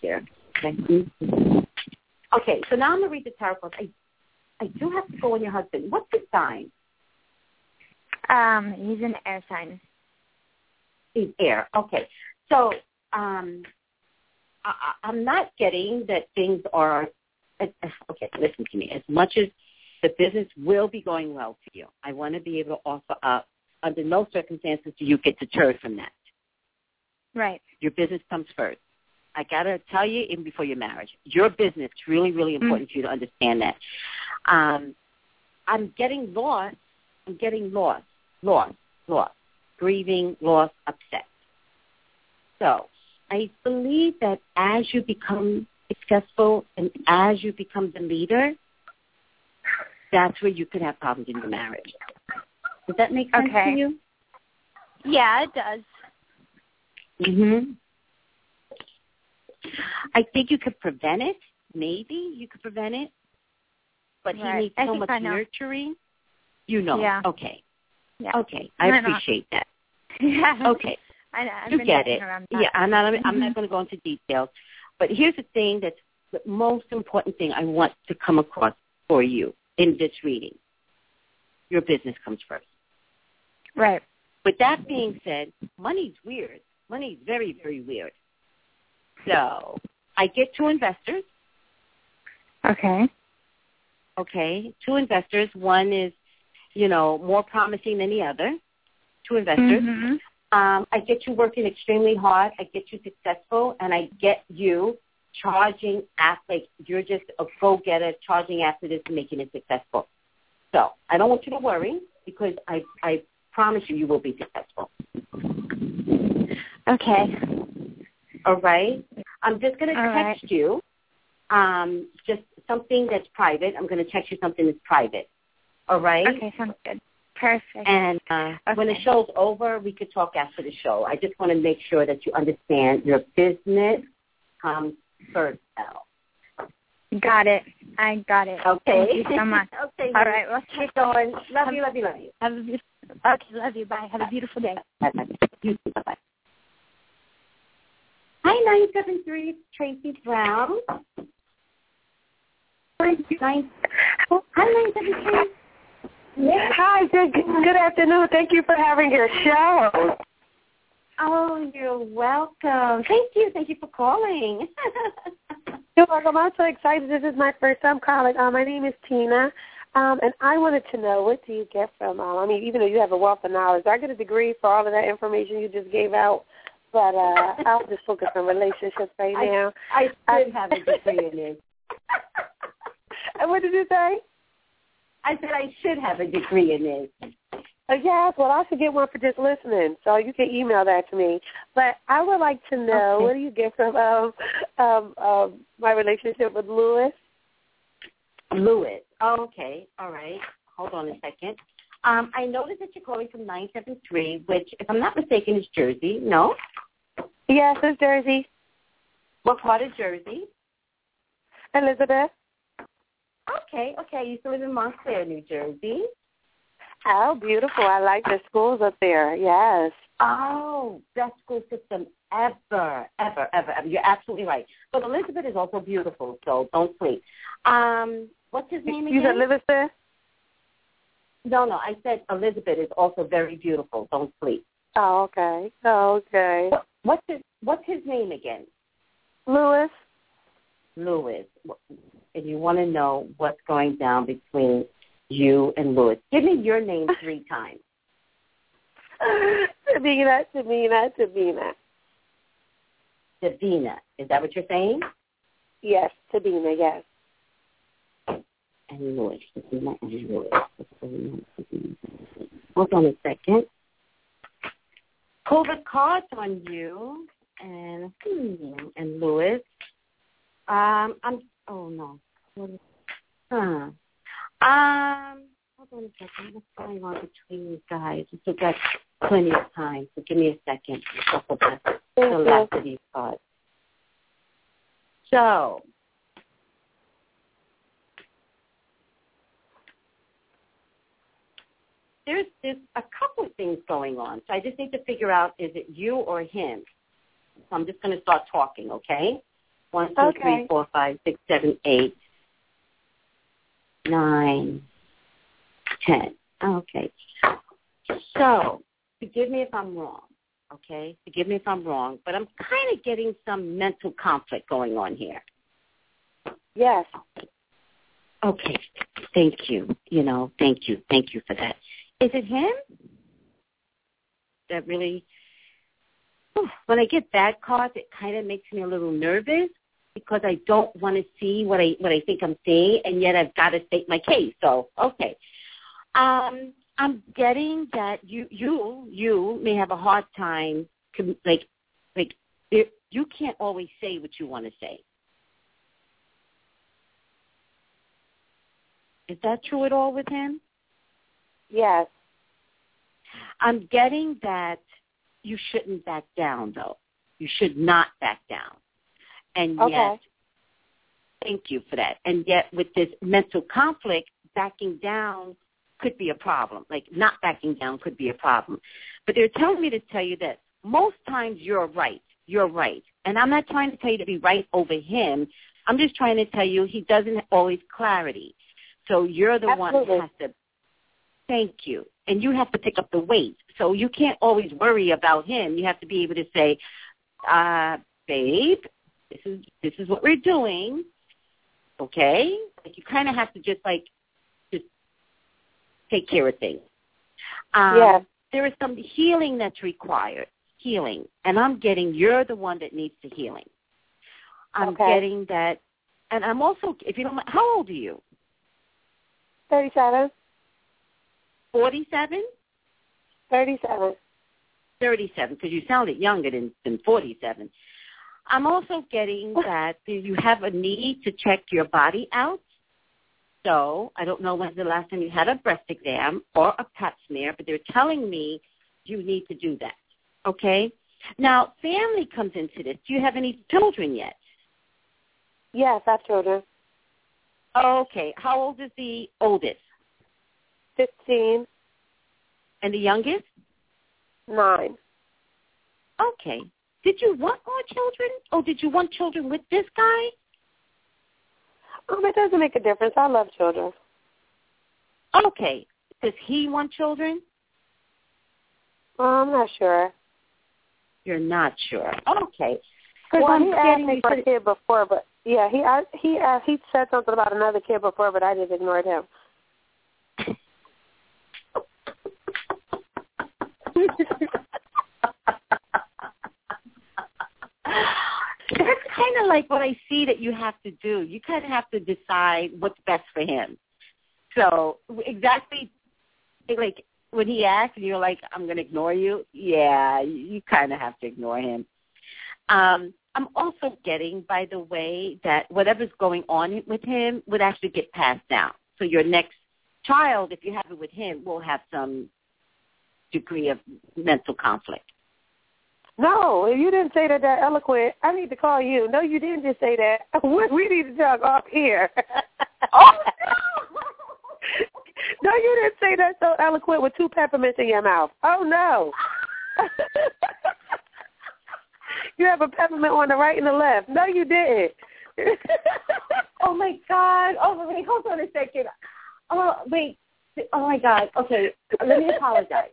Here. Okay. Okay, so now I'm gonna read the tarot cards. I I do have to go on your husband. What's his sign? Um, he's an air sign. He's air. Okay. So um I, I- I'm not getting that things are okay. Listen to me. As much as the business will be going well for you, I want to be able to offer up. Under no circumstances do you get deterred from that. Right. Your business comes first. I gotta tell you, even before your marriage, your business is really, really important for you to understand that. Um, I'm getting lost. I'm getting lost, lost, lost, grieving, lost, upset. So I believe that as you become successful and as you become the leader, that's where you could have problems in your marriage. Does that make sense Okay. to you? Yeah, it does. hmm I think you could prevent it. Maybe you could prevent it, but he needs I so much nurturing. You know. Yeah. Okay. Yeah. Okay. I appreciate that. [laughs] Yeah. Okay. I. I've you get it. Yeah. I'm not. I'm Mhm. not going to go into details, but here's the thing that's the most important thing I want to come across for you in this reading. Your business comes first. Right. With that being said, money's weird. Money's very, very weird. So I get two investors. Okay. Okay, two investors. One is, you know, more promising than the other. Two investors. Mhm. Um, I get you working extremely hard. I get you successful, and I get you charging after. Like you're just a go-getter, charging after this and making it successful. So I don't want you to worry because I I promise you you will be successful. Okay. All right. I'm just going to text right. you um, just something that's private. I'm going to text you something that's private. All right. Okay, sounds good. Perfect. And uh, okay. when the show's over, we could talk after the show. I just want to make sure that you understand your business comes first out. Got it. I got it. Okay. Thank you so much. [laughs] okay. All right. Well, keep going. Love have, you. Love you. Love you. Have a, okay. Love you. Bye. Have a beautiful day. Bye. Bye. Bye. 973 Tracy Brown. Hi, 973. Yes. Hi, good, good afternoon. Thank you for having your show. Oh, you're welcome. Thank you. Thank you for calling. [laughs] you're welcome. I'm so excited. This is my first time calling. Uh, my name is Tina. Um, and I wanted to know what do you get from? all. I mean, even though you have a wealth of knowledge, I get a degree for all of that information you just gave out. But uh, I'll just focus on relationships right I- now. I I- should have a degree in. [laughs] And what did you say? I said I should have a degree in this. Uh, yes, well, I should get one for just listening, so you can email that to me. But I would like to know Okay. what do you get from um, um, um, my relationship with Lewis? Lewis. Oh, okay. All right. Hold on a second. Um, I noticed that you're calling from 973, which, if I'm not mistaken, is Jersey. No? Yes, it's Jersey. What part of Jersey? Elizabeth. Okay, okay. You to live in Montclair, New Jersey. Oh, beautiful. I like the schools up there. Yes. Oh, best school system ever, ever, ever, ever. You're absolutely right. But Elizabeth is also beautiful, so don't sleep. Um, what's his name You again? said Livingston? No, no, I said Elizabeth is also very beautiful. Don't sleep. Oh, okay. Oh, okay. What, what's his What's his name again? Lewis? Lewis. And you want to know what's going down between you and Lewis. Give me your name [laughs] three times. Sabina, Sabina, Sabina. Davina. Is that what you're saying? Yes, Sabina, yes. Davina and Lewis. Hold on a second. Pull the cards on you and hmm, and Lewis. Um, I'm. Oh no. Huh. Um. Hold on a second. What's going on between you guys? We still got plenty of time, so give me a second. to shuffle the, the you. last of these cards. So. There's, there's a couple of things going on. So I just need to figure out is it you or him? So I'm just going to start talking, okay? One, two, Okay. three, four, five, six, seven, eight, nine, ten. Okay. So, forgive me if I'm wrong. Okay, forgive me if I'm wrong, but I'm kind of getting some mental conflict going on here. Yes. Okay, thank you. You know, thank you, thank you for that. Is it him? That really. When I get bad cards, it kind of makes me a little nervous because I don't want to see what I what I think I'm seeing, and yet I've got to state my case. So, okay. Um, I'm getting that you you you may have a hard time like like you can't always say what you want to say. Is that true at all with him? Yes. I'm getting that you shouldn't back down though. You should not back down. And Okay. yet thank you for that. And yet with this mental conflict, backing down could be a problem. Like not backing down could be a problem. But they're telling me to tell you that most times you're right. You're right. And I'm not trying to tell you to be right over him. I'm just trying to tell you he doesn't always clarity. So you're the one Absolutely. that has to thank you. And you have to pick up the weight. So you can't always worry about him. You have to be able to say, uh, babe, this is this is what we're doing. Okay? Like you kinda have to just like just take care of things. Um Yes. there is some healing that's required. Healing. And I'm getting you're the one that needs the healing. I'm Okay. getting that and I'm also if you don't mind how old are you? Forty seven? Thirty-seven. 37 because you sounded younger than, than 47. I'm also getting [laughs] that you have a need to check your body out. So I don't know when's the last time you had a breast exam or a pap smear, but they're telling me you need to do that. Okay? Now, family comes into this. Do you have any children yet? Yes, I have children. Okay. How old is the oldest? Fifteen. And the youngest? Nine. Okay. Did you want more children? Or did you want children with this guy? Um, it doesn't make a difference. I love children. Okay. Does he want children? Uh, I'm not sure. You're not sure. Okay. Because Well, I'm he asked getting me for a kid before, but yeah, he I, he asked, he said something about another kid before, but I just ignored him. [laughs] That's kind of like what I see that you have to do. You kind of have to decide what's best for him. So exactly, like when he asked and you're like, "I'm going to ignore you," yeah, you, you kind of have to ignore him. Um, I'm also getting, by the way, that whatever's going on with him would actually get passed down. So your next child, if you have it with him, will have some degree of mental conflict. No, if you didn't say that that eloquent, I need to call you. No, you didn't just say that. [laughs] We, we need to talk off here. Oh [laughs] no, you didn't say that so eloquent with two peppermints in your mouth. Oh no. [laughs] you have a peppermint on the right and the left. No, you didn't. Oh my God! Oh wait, hold on a second. Oh wait. Oh my God. Okay, let me apologize.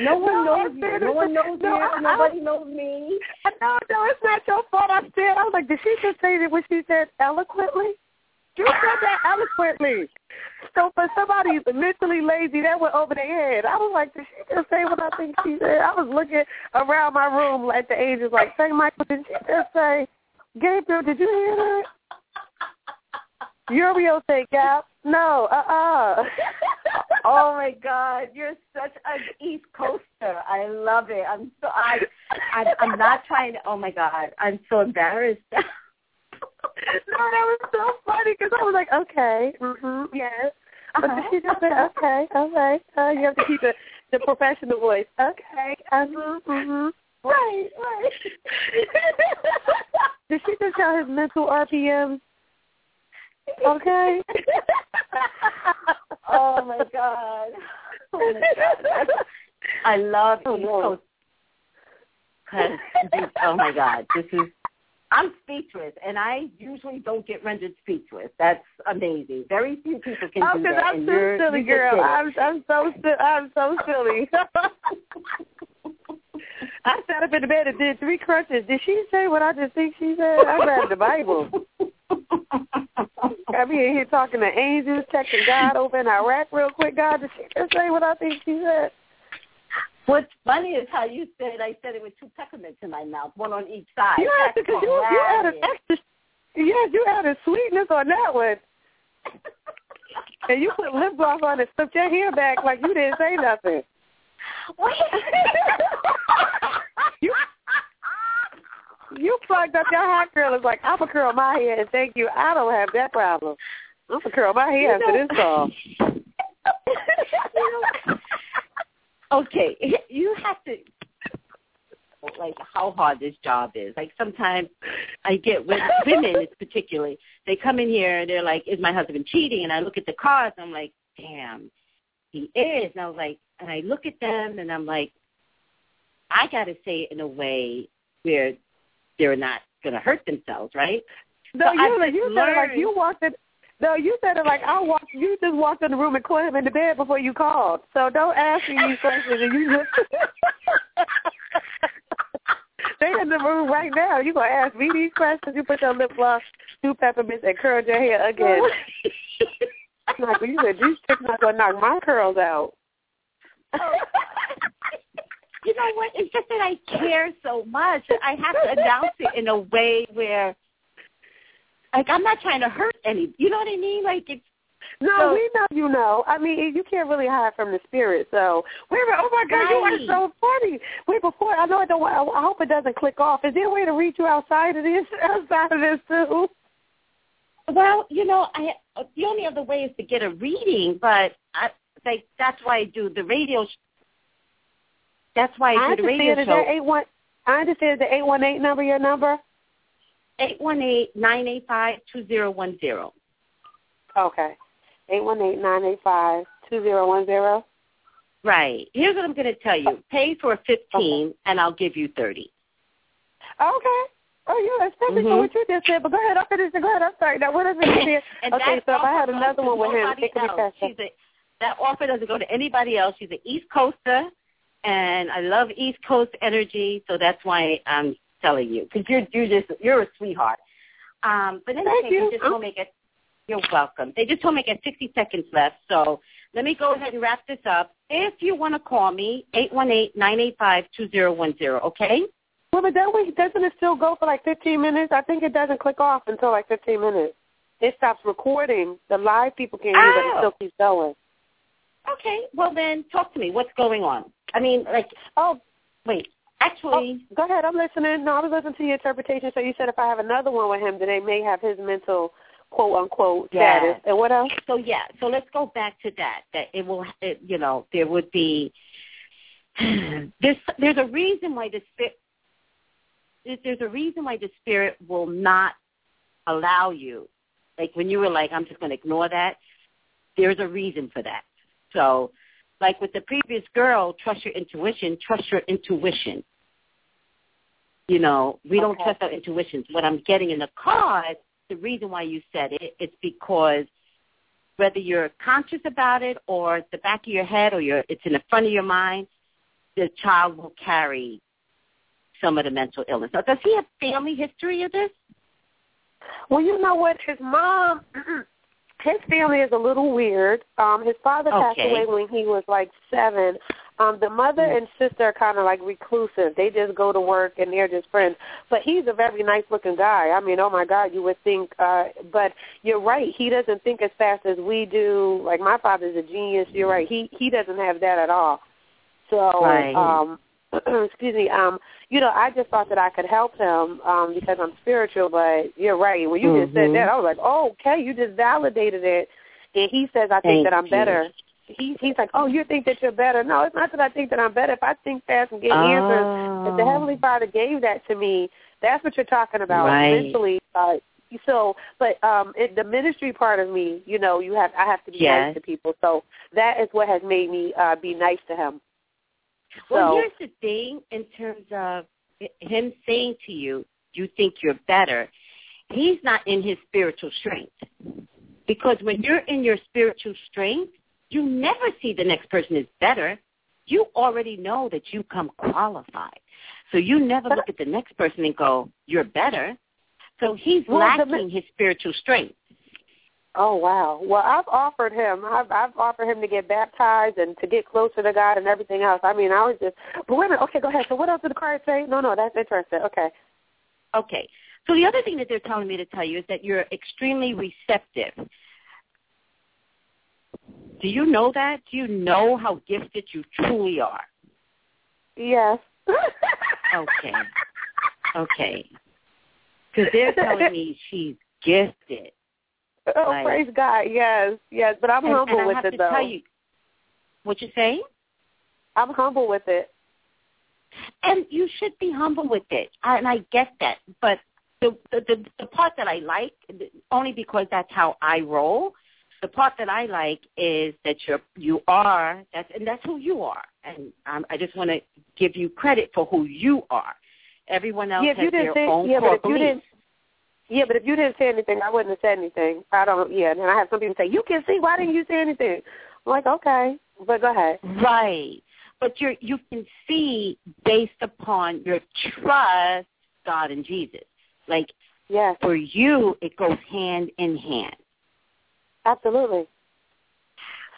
No one No, knows you. No one knows no, I- Nobody knows me. No, no, it's not your fault. I said, I was like, did she just say that what she said eloquently? You said that eloquently. So for somebody mentally lazy, that went over their head. I was like, did she just say what I think she said? I was looking around my room like the angels, like, say, Michael, did she just say, Gabriel, did you hear that? Uriel said, Gap. No, uh-uh. Oh my God! You're such an East Coaster. I love it. I'm so I, I I'm not trying to. Oh my God! I'm so embarrassed. [laughs] no, that was so funny because I was like, okay, mm-hmm, yes. But Uh-huh. she just said, okay, all right. Uh, you have to keep the, the professional voice. Okay, mm-hmm, mm-hmm. right, right. [laughs] Did she just tell his mental RPMs? Okay. [laughs] oh my God! [laughs] Oh my God! I love Oh, East. Coast. oh my God! This is I'm speechless, and I usually don't get rendered speechless. That's amazing. Very few people can Oh, do that. I'm so silly, girl. I'm I'm so I'm so silly. I sat up in the bed and did three crunches. Did she say what I just think she said? I read the Bible. I be in here talking to angels, texting God over in Iraq real quick. God, did she just say what I think she said? What's funny is how you said I said it with two peppermints in my mouth, one on each side. You had to, That's because you, you added hilarious. extra. Yes, you added sweetness on that one. [laughs] And you put lip gloss on and slipped your hair back like you didn't say nothing. You you plugged up your hot girl is like, I'm a curl my hair and thank you. I don't have that problem. I'm gonna curl my hair You after know- this call. [laughs] okay, you have to like how hard this job is. Like sometimes I get with [laughs] women, it's particularly, they come in here and they're like, "Is my husband cheating?" And I look at the cards, and I'm like, "Damn, he is." And I was like, and I look at them and I'm like, I got to say it in a way where they're not going to hurt themselves, right? No, So you I've like just you said it like you walked in no, you said it like I walked you just walked in the room and caught him in the bed before you called. So don't ask me these questions and you just [laughs] They in the room right now. You gonna ask me these questions? You put your lip gloss, two peppermints, and curled your hair again. [laughs] like you said, these chicks not gonna knock my curls out. [laughs] you know what? It's just that I care so much. I have to announce it in a way where, like, I'm not trying to hurt any. You know what I mean? Like, it's No, So- we know you know. I mean, you can't really hide from the spirit. So wait a minute. Oh my God, you are so funny. Wait, before I know it don't. I I hope it doesn't click off. Is there a way to reach you outside of this? [laughs] Outside of this too? Well, you know, I the only other way is to get a reading, but I like that's why I do the radio. Sh- that's why I I do the radio understand. Is that show. eight one? I understand the eight one eight number. Your number? Eight one eight nine eight five two zero one zero. Okay. Eight one eight nine eight five two zero one zero. Right. Here's what I'm going to tell you. Oh. Pay for fifteen, and I'll give you thirty. Okay. Oh, yeah, especially for Mhm. what you just said. But go ahead. I'm finished. Go ahead. I'm sorry. Now, what is it? you said? and okay, so if I had another one with him, it could be else. faster. She's a, that offer doesn't go to anybody else. She's an East Coaster, and I love East Coast energy, so that's why I'm telling you because you're you're just you're a sweetheart. Um, but Thank anyway, you. they just told me at you're welcome. They just told me I got 60 seconds left, so let me go ahead and wrap this up. If you want to call me, eight one eight nine eight five two zero one zero. Okay. Well, but that way, doesn't it still go for like 15 minutes? I think it doesn't click off until like 15 minutes. It stops recording. The live people can hear, but it Oh. still keeps going. Okay. Well then, talk to me. What's going on? I mean, like, Oh, wait. oh, Actually, go ahead. I'm listening. No, I was listening to your interpretation. So you said if I have another one with him, then they may have his mental quote unquote Yeah. status. And what else? so yeah, so let's go back to that. That it will, it, you know, there would be [sighs] there's there's a reason why the spirit there's a reason why the spirit will not allow you. Like when you were like, I'm just going to ignore that. There's a reason for that. So, like with the previous girl, trust your intuition. Trust your intuition. You know, we don't trust our intuitions. What I'm getting in the card, the reason why you said it, it's because whether you're conscious about it or the back of your head or you're, it's in the front of your mind, the child will carry some of the mental illness. Now, does he have family history of this? Well, you know what? His mom, [clears throat] his family is a little weird. Um, his father passed away when he was like seven. Um, the mother and sister are kind of like reclusive. They just go to work and they're just friends. But he's a very nice looking guy. I mean, oh my God, you would think. uh But you're right. He doesn't think as fast as we do. Like my father's a genius. You're right. He he doesn't have that at all. So, Right. um, [clears throat] excuse me. Um, you know, I just thought that I could help him um, because I'm spiritual. But you're right. When you just said that, I was like, oh, okay, you just validated it. And he says, I think Thank that I'm you. better. He, he's like, oh, you think that you're better? No, it's not that I think that I'm better. If I think fast and get answers, if the Oh. Heavenly Father gave that to me, that's what you're talking about Right. mentally. Uh, so, but um, it, the ministry part of me, you know, you have I have to be Yes. nice to people. So that is what has made me uh, be nice to him. Well, So- here's the thing in terms of him saying to you, you think you're better, he's not in his spiritual strength. Because when you're in your spiritual strength, you never see the next person as better. You already know that you come qualified. So you never look at the next person and go, you're better. So he's Well, the lacking his spiritual strength. Oh wow. Well, I've offered him. I've I've offered him to get baptized and to get closer to God and everything else. I mean, I was just. But wait a minute. Okay, go ahead. So what else did the card say? No, no, that's interesting. Okay. Okay. So the other thing that they're telling me to tell you is that you're extremely receptive. Do you know that? Do you know how gifted you truly are? Yes. Okay. Okay. Because they're telling me she's gifted. [laughs] Oh, Like- praise God. Yes, yes. But I'm and, humble and I with have it, to though. tell you, what you say? I'm humble with it. And you should be humble with it, and I get that. But the the the, the part that I like, only because that's how I roll. The part that I like is that you're you are that's and that's who you are, and um, I just want to give you credit for who you are. Everyone else yeah, has their say, own yeah, core but if you beliefs. Yeah, but if you didn't say anything, I wouldn't have said anything. I don't. Yeah, and I have some people say, "You can see. Why didn't you say anything?" I'm like, okay, but go ahead. Right. But you you can see based upon your trust God and Jesus. Like Yes, for you it goes hand in hand. absolutely.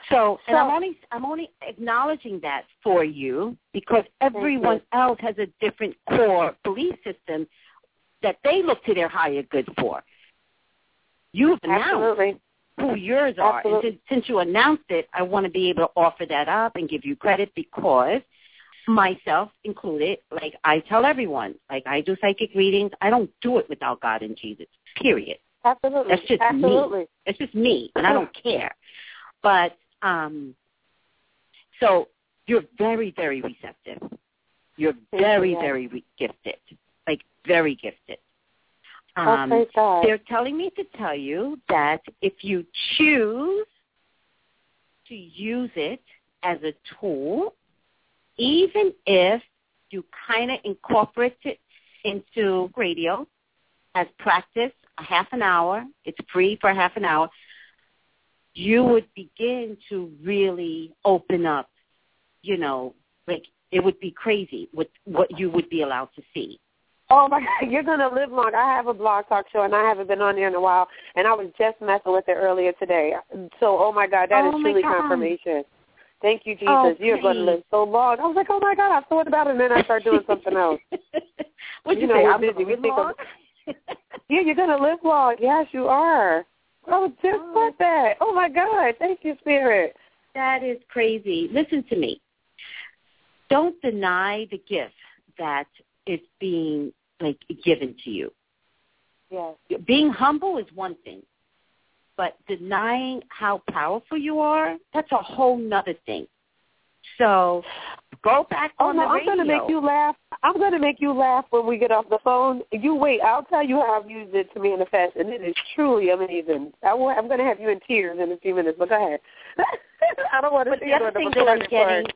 So, and I'm only I'm only acknowledging that for you because everyone else has a different core belief system that they look to their higher good for. You've announced Absolutely. who yours are, and since, since you announced it, I want to be able to offer that up and give you credit because myself included, like I tell everyone, like I do psychic readings, I don't do it without God and Jesus. Period. Absolutely. That's just absolutely. me. It's just me, and I don't care. But um, so you're very, very receptive. You're very, very re- gifted, like very gifted. Oh, Um, God. they're telling me to tell you that if you choose to use it as a tool, even if you kind of incorporate it into radio as practice, a half an hour, it's free for half an hour, you would begin to really open up, you know, like it would be crazy what what you would be allowed to see. Oh my [laughs] God, you're gonna live long. I have a blog talk show, and I haven't been on there in a while, and I was just messing with it earlier today. So, oh my God, that is Oh, my truly God. confirmation. Thank you, oh, Jesus. Oh, you're going to live so long. I was like, oh my God, I thought about it, and then I started doing something else. [laughs] What'd you, You know, say? we're I'm busy. We live think of- Yeah, you're gonna live long. Yes, you are. Oh, just Oh. put that. Oh my God, thank you, Spirit. That is crazy. Listen to me. Don't deny the gift that is being like given to you. Yes. Being humble is one thing, but denying how powerful you are, that's a whole nother thing. So go back Oh on no, the I'm gonna make you laugh. I'm gonna make you laugh when we get off the phone. You wait. I'll tell you how I've used it to manifest, and it is truly amazing. I will, I'm gonna have you in tears in a few minutes. But go ahead. [laughs] I don't want to see the you other on the thing that I'm getting.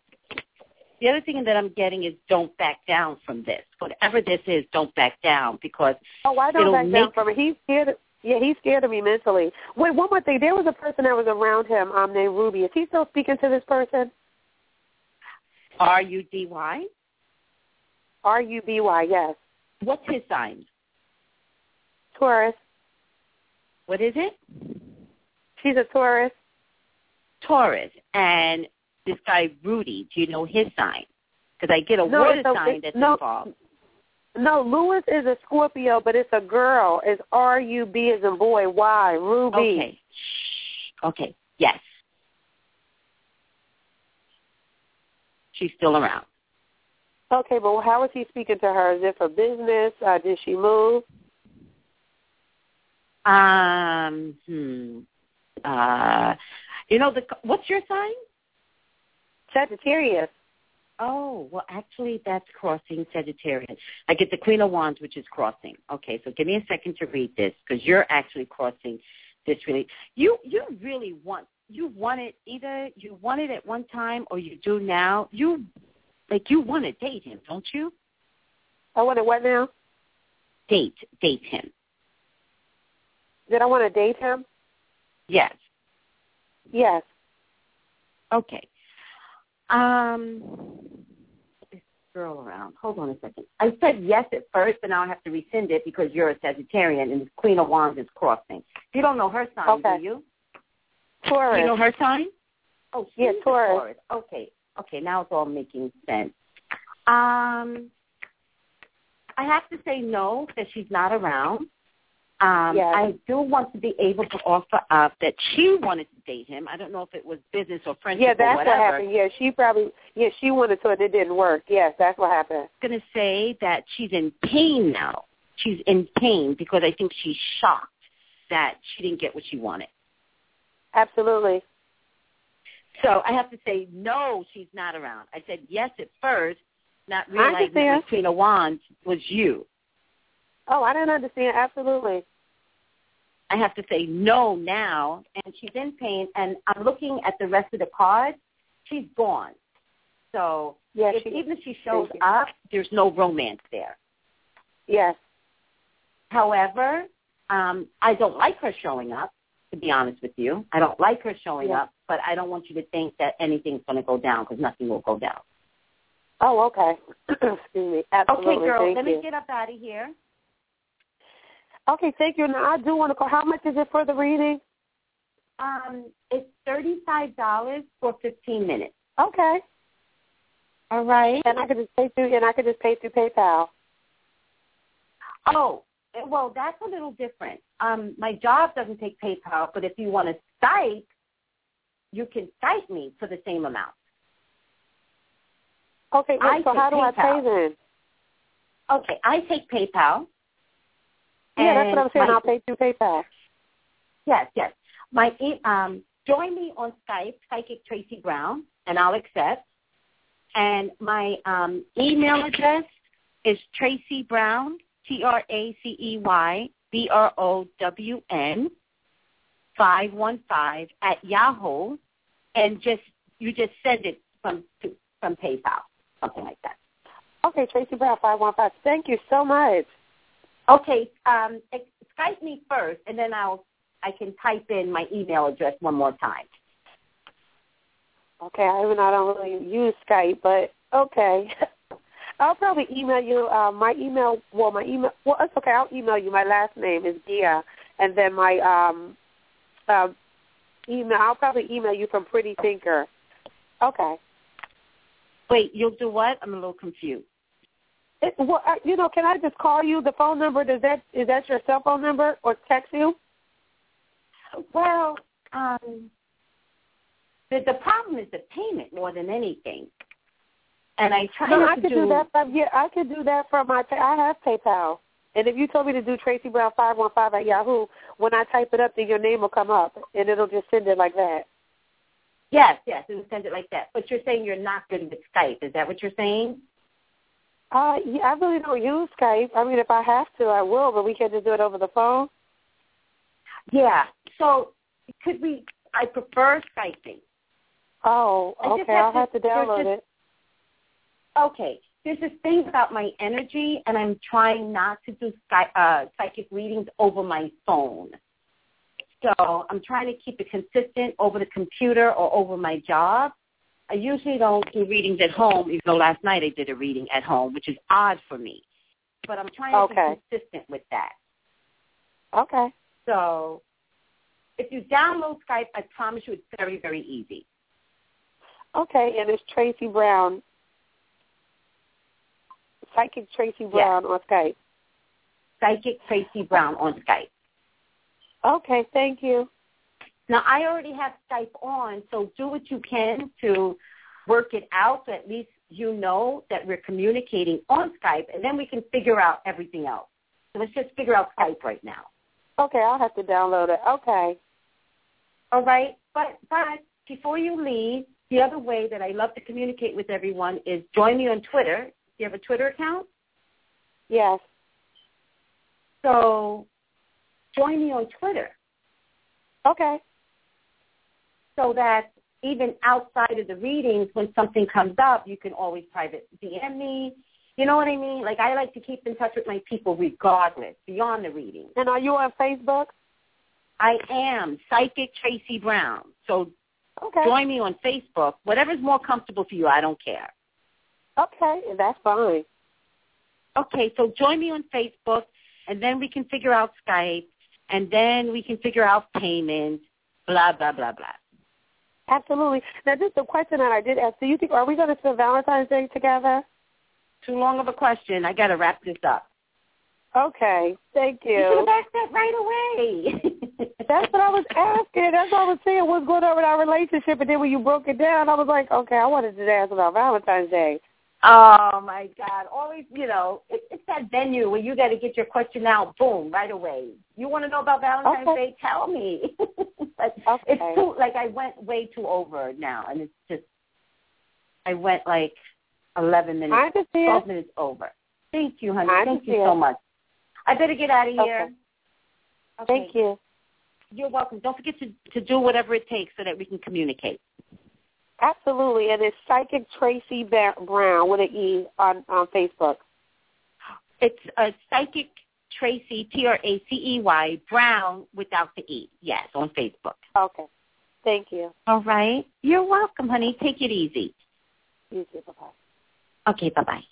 The other thing that I'm getting is don't back down from this. Whatever this is, don't back down because Oh, I don't back down make- from it. He's scared. Of, yeah, he's scared of me mentally. Wait, one more thing. There was a person that was around him um, named Ruby. Is he still speaking to this person? R U D Y. R U B Y. Yes. What's his sign? Taurus. What is it? She's a Taurus. Taurus. And this guy Rudy, do you know his sign? Because I get a No, water a- sign that's no. involved. No, Lewis is a Scorpio, but it's a girl. It's R U B as in boy. Y. Ruby. Okay. Shh. Okay. Yes. She's still around. Okay, but how is he speaking to her? Is it for business? Uh, did she move? Um. Hmm. Uh. You know the. What's your sign? Sagittarius. Oh, well, actually, that's crossing Sagittarius. I get the Queen of Wands, which is crossing. Okay, so give me a second to read this because you're actually crossing this. Really, you you really want you want it either you want it at one time or you do now. You like you want to date him, don't you? I want to what now? date date him? Did I want to date him? Yes. Yes. Okay. Um, this girl around. Hold on a second. I said yes at first, but now I have to rescind it because you're a Sagittarian and the Queen of Wands is crossing. You don't know her sign, Okay. do you? Taurus. You know her sign? Oh, she's Yeah, a Taurus. Okay. Okay, now it's all making sense. Um, I have to say no that she's not around. Um, Yes. I do want to be able to offer up that she wanted to date him. I don't know if it was business or friendship Yeah, that's what happened. Yeah, she probably yeah she wanted to and it didn't work. Yes, that's what happened. I'm going to say that she's in pain now. She's in pain because I think she's shocked that she didn't get what she wanted. Absolutely. So I have to say no, she's not around. I said yes at first, not realizing that Queen of Wands was you. Oh, I didn't understand. Absolutely. I have to say no now, and she's in pain. And I'm looking at the rest of the cards. She's gone. So Yeah, if, she, even if she shows up, there's no romance there. yes. However, um, I don't like her showing up. To be honest with you, I don't like her showing Yeah. up. But I don't want you to think that anything's going to go down because nothing will go down. Oh, okay. [clears throat] Excuse me. Absolutely. Okay, girl, Thank let you. me get up out of here. Okay, thank you. Now I do want to call. How much is it for the reading? Um, it's thirty-five dollars for fifteen minutes. Okay. All right. And I could just pay through and I could just pay through PayPal. Oh, well, that's a little different. Um, my job doesn't take PayPal, but if you want to Skype, you can Skype me for the same amount. Okay, I wait, so how do I PayPal. pay then? Okay, I take PayPal. Yeah, that's what I'm saying. my- I'll pay through PayPal. Yes, yes. My um, join me on Skype, Psychic Tracey Brown, and I'll accept. And my um, email address is Tracey Brown, T R A C E Y B R O W N, five one five at Yahoo, and just you just send it from to, from PayPal, something like that. Okay, Tracey Brown, 515. Thank you so much. Okay, um, ex- Skype me first, and then I'll I can type in my email address one more time. Okay, I even I don't really use Skype, but okay. [laughs] I'll probably email you uh, my email. Well, my email. Well, it's okay. I'll email you. My last name is Gia, and then my um, uh, email. I'll probably email you from Pretty Thinker. Okay. Wait, you'll do what? I'm a little confused. It, well, uh, you know, can I just call you? The phone number does that is that your cell phone number or text you? Well, um, the the problem is the payment more than anything. And I try No, I to could do, that. From, yeah, I could do that from my. I have PayPal, and if you told me to do Tracey Brown five one five at Yahoo, when I type it up, then your name will come up, and it'll just send it like that. Yes, yes, it send it like that. But you're saying you're not good with Skype. Is that what you're saying? Uh, yeah, I really don't use Skype. I mean, if I have to, I will, but we can just do it over the phone. Yeah. So could we? I prefer Skyping. Oh, okay. have I'll to- have to download just- it. Okay. There's this thing about my energy, and I'm trying not to do sky, uh, psychic readings over my phone. So I'm trying to keep it consistent over the computer or over my job. I usually don't do readings at home, even though last night I did a reading at home, which is odd for me. But I'm trying to be consistent with that. Okay. So if you download Skype, I promise you it's very, very easy. Okay, and it's Tracey Brown, Psychic Tracey Brown on Skype. Psychic Tracey Brown on Skype. Okay, thank you. Now, I already have Skype on, so do what you can to work it out so at least you know that we're communicating on Skype, and then we can figure out everything else. So let's just figure out Skype right now. Okay, I'll have to download it. Okay. All right? But, but before you leave, the other way that I love to communicate with everyone is join me on Twitter. Do you have a Twitter account? Yes. So join me on Twitter Okay. So that even outside of the readings, when something comes up, you can always private DM me. You know what I mean? Like I like to keep in touch with my people regardless, beyond the reading. And are you on Facebook? I am Psychic Tracey Brown. So Okay. join me on Facebook. Whatever's more comfortable for you, I don't care. Okay, that's fine. Okay, so join me on Facebook, and then we can figure out Skype, and then we can figure out payment, blah, blah, blah, blah. Absolutely. Now, just a question that I did ask. Do you think are we going to spend Valentine's Day together? Too long of a question. I got to wrap this up. Okay. Thank You you. asked that right away. [laughs] That's what I was asking. That's what I was saying. What's going on with our relationship? And then when you broke it down, I was like, okay, I wanted to ask about Valentine's Day. Oh my God! Always, you know, it, it's that venue where you got to get your question out, boom, right away. You want to know about Valentine's Okay. Day? Tell me. [laughs] Okay. it's too like I went way too over now, and it's just I went like eleven minutes, twelve minutes over. Thank you, honey. I Thank you so understand. much. I better get out of Okay. here. Thank you. You're welcome. Don't forget to to do whatever it takes so that we can communicate. Absolutely. And it's Psychic Tracey Brown with an E on, on Facebook. It's a psychic Tracey T R A C E Y Brown without the E. Yes, on Facebook. Okay. Thank you. All right. You're welcome, honey. Take it easy. You too. Bye-bye. Okay, bye bye.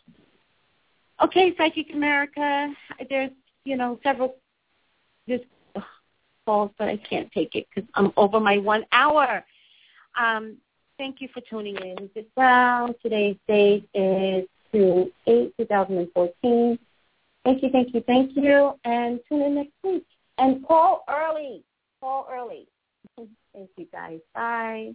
Okay, Psychic America. There's you know several there's ugh, calls, but I can't take it because I'm over my one hour. Um, thank you for tuning in. Sit down. Today's date is June 8, 2014. Thank you, thank you, thank you, and tune in next week. And call early. Call early. [laughs] Thank you, guys. Bye.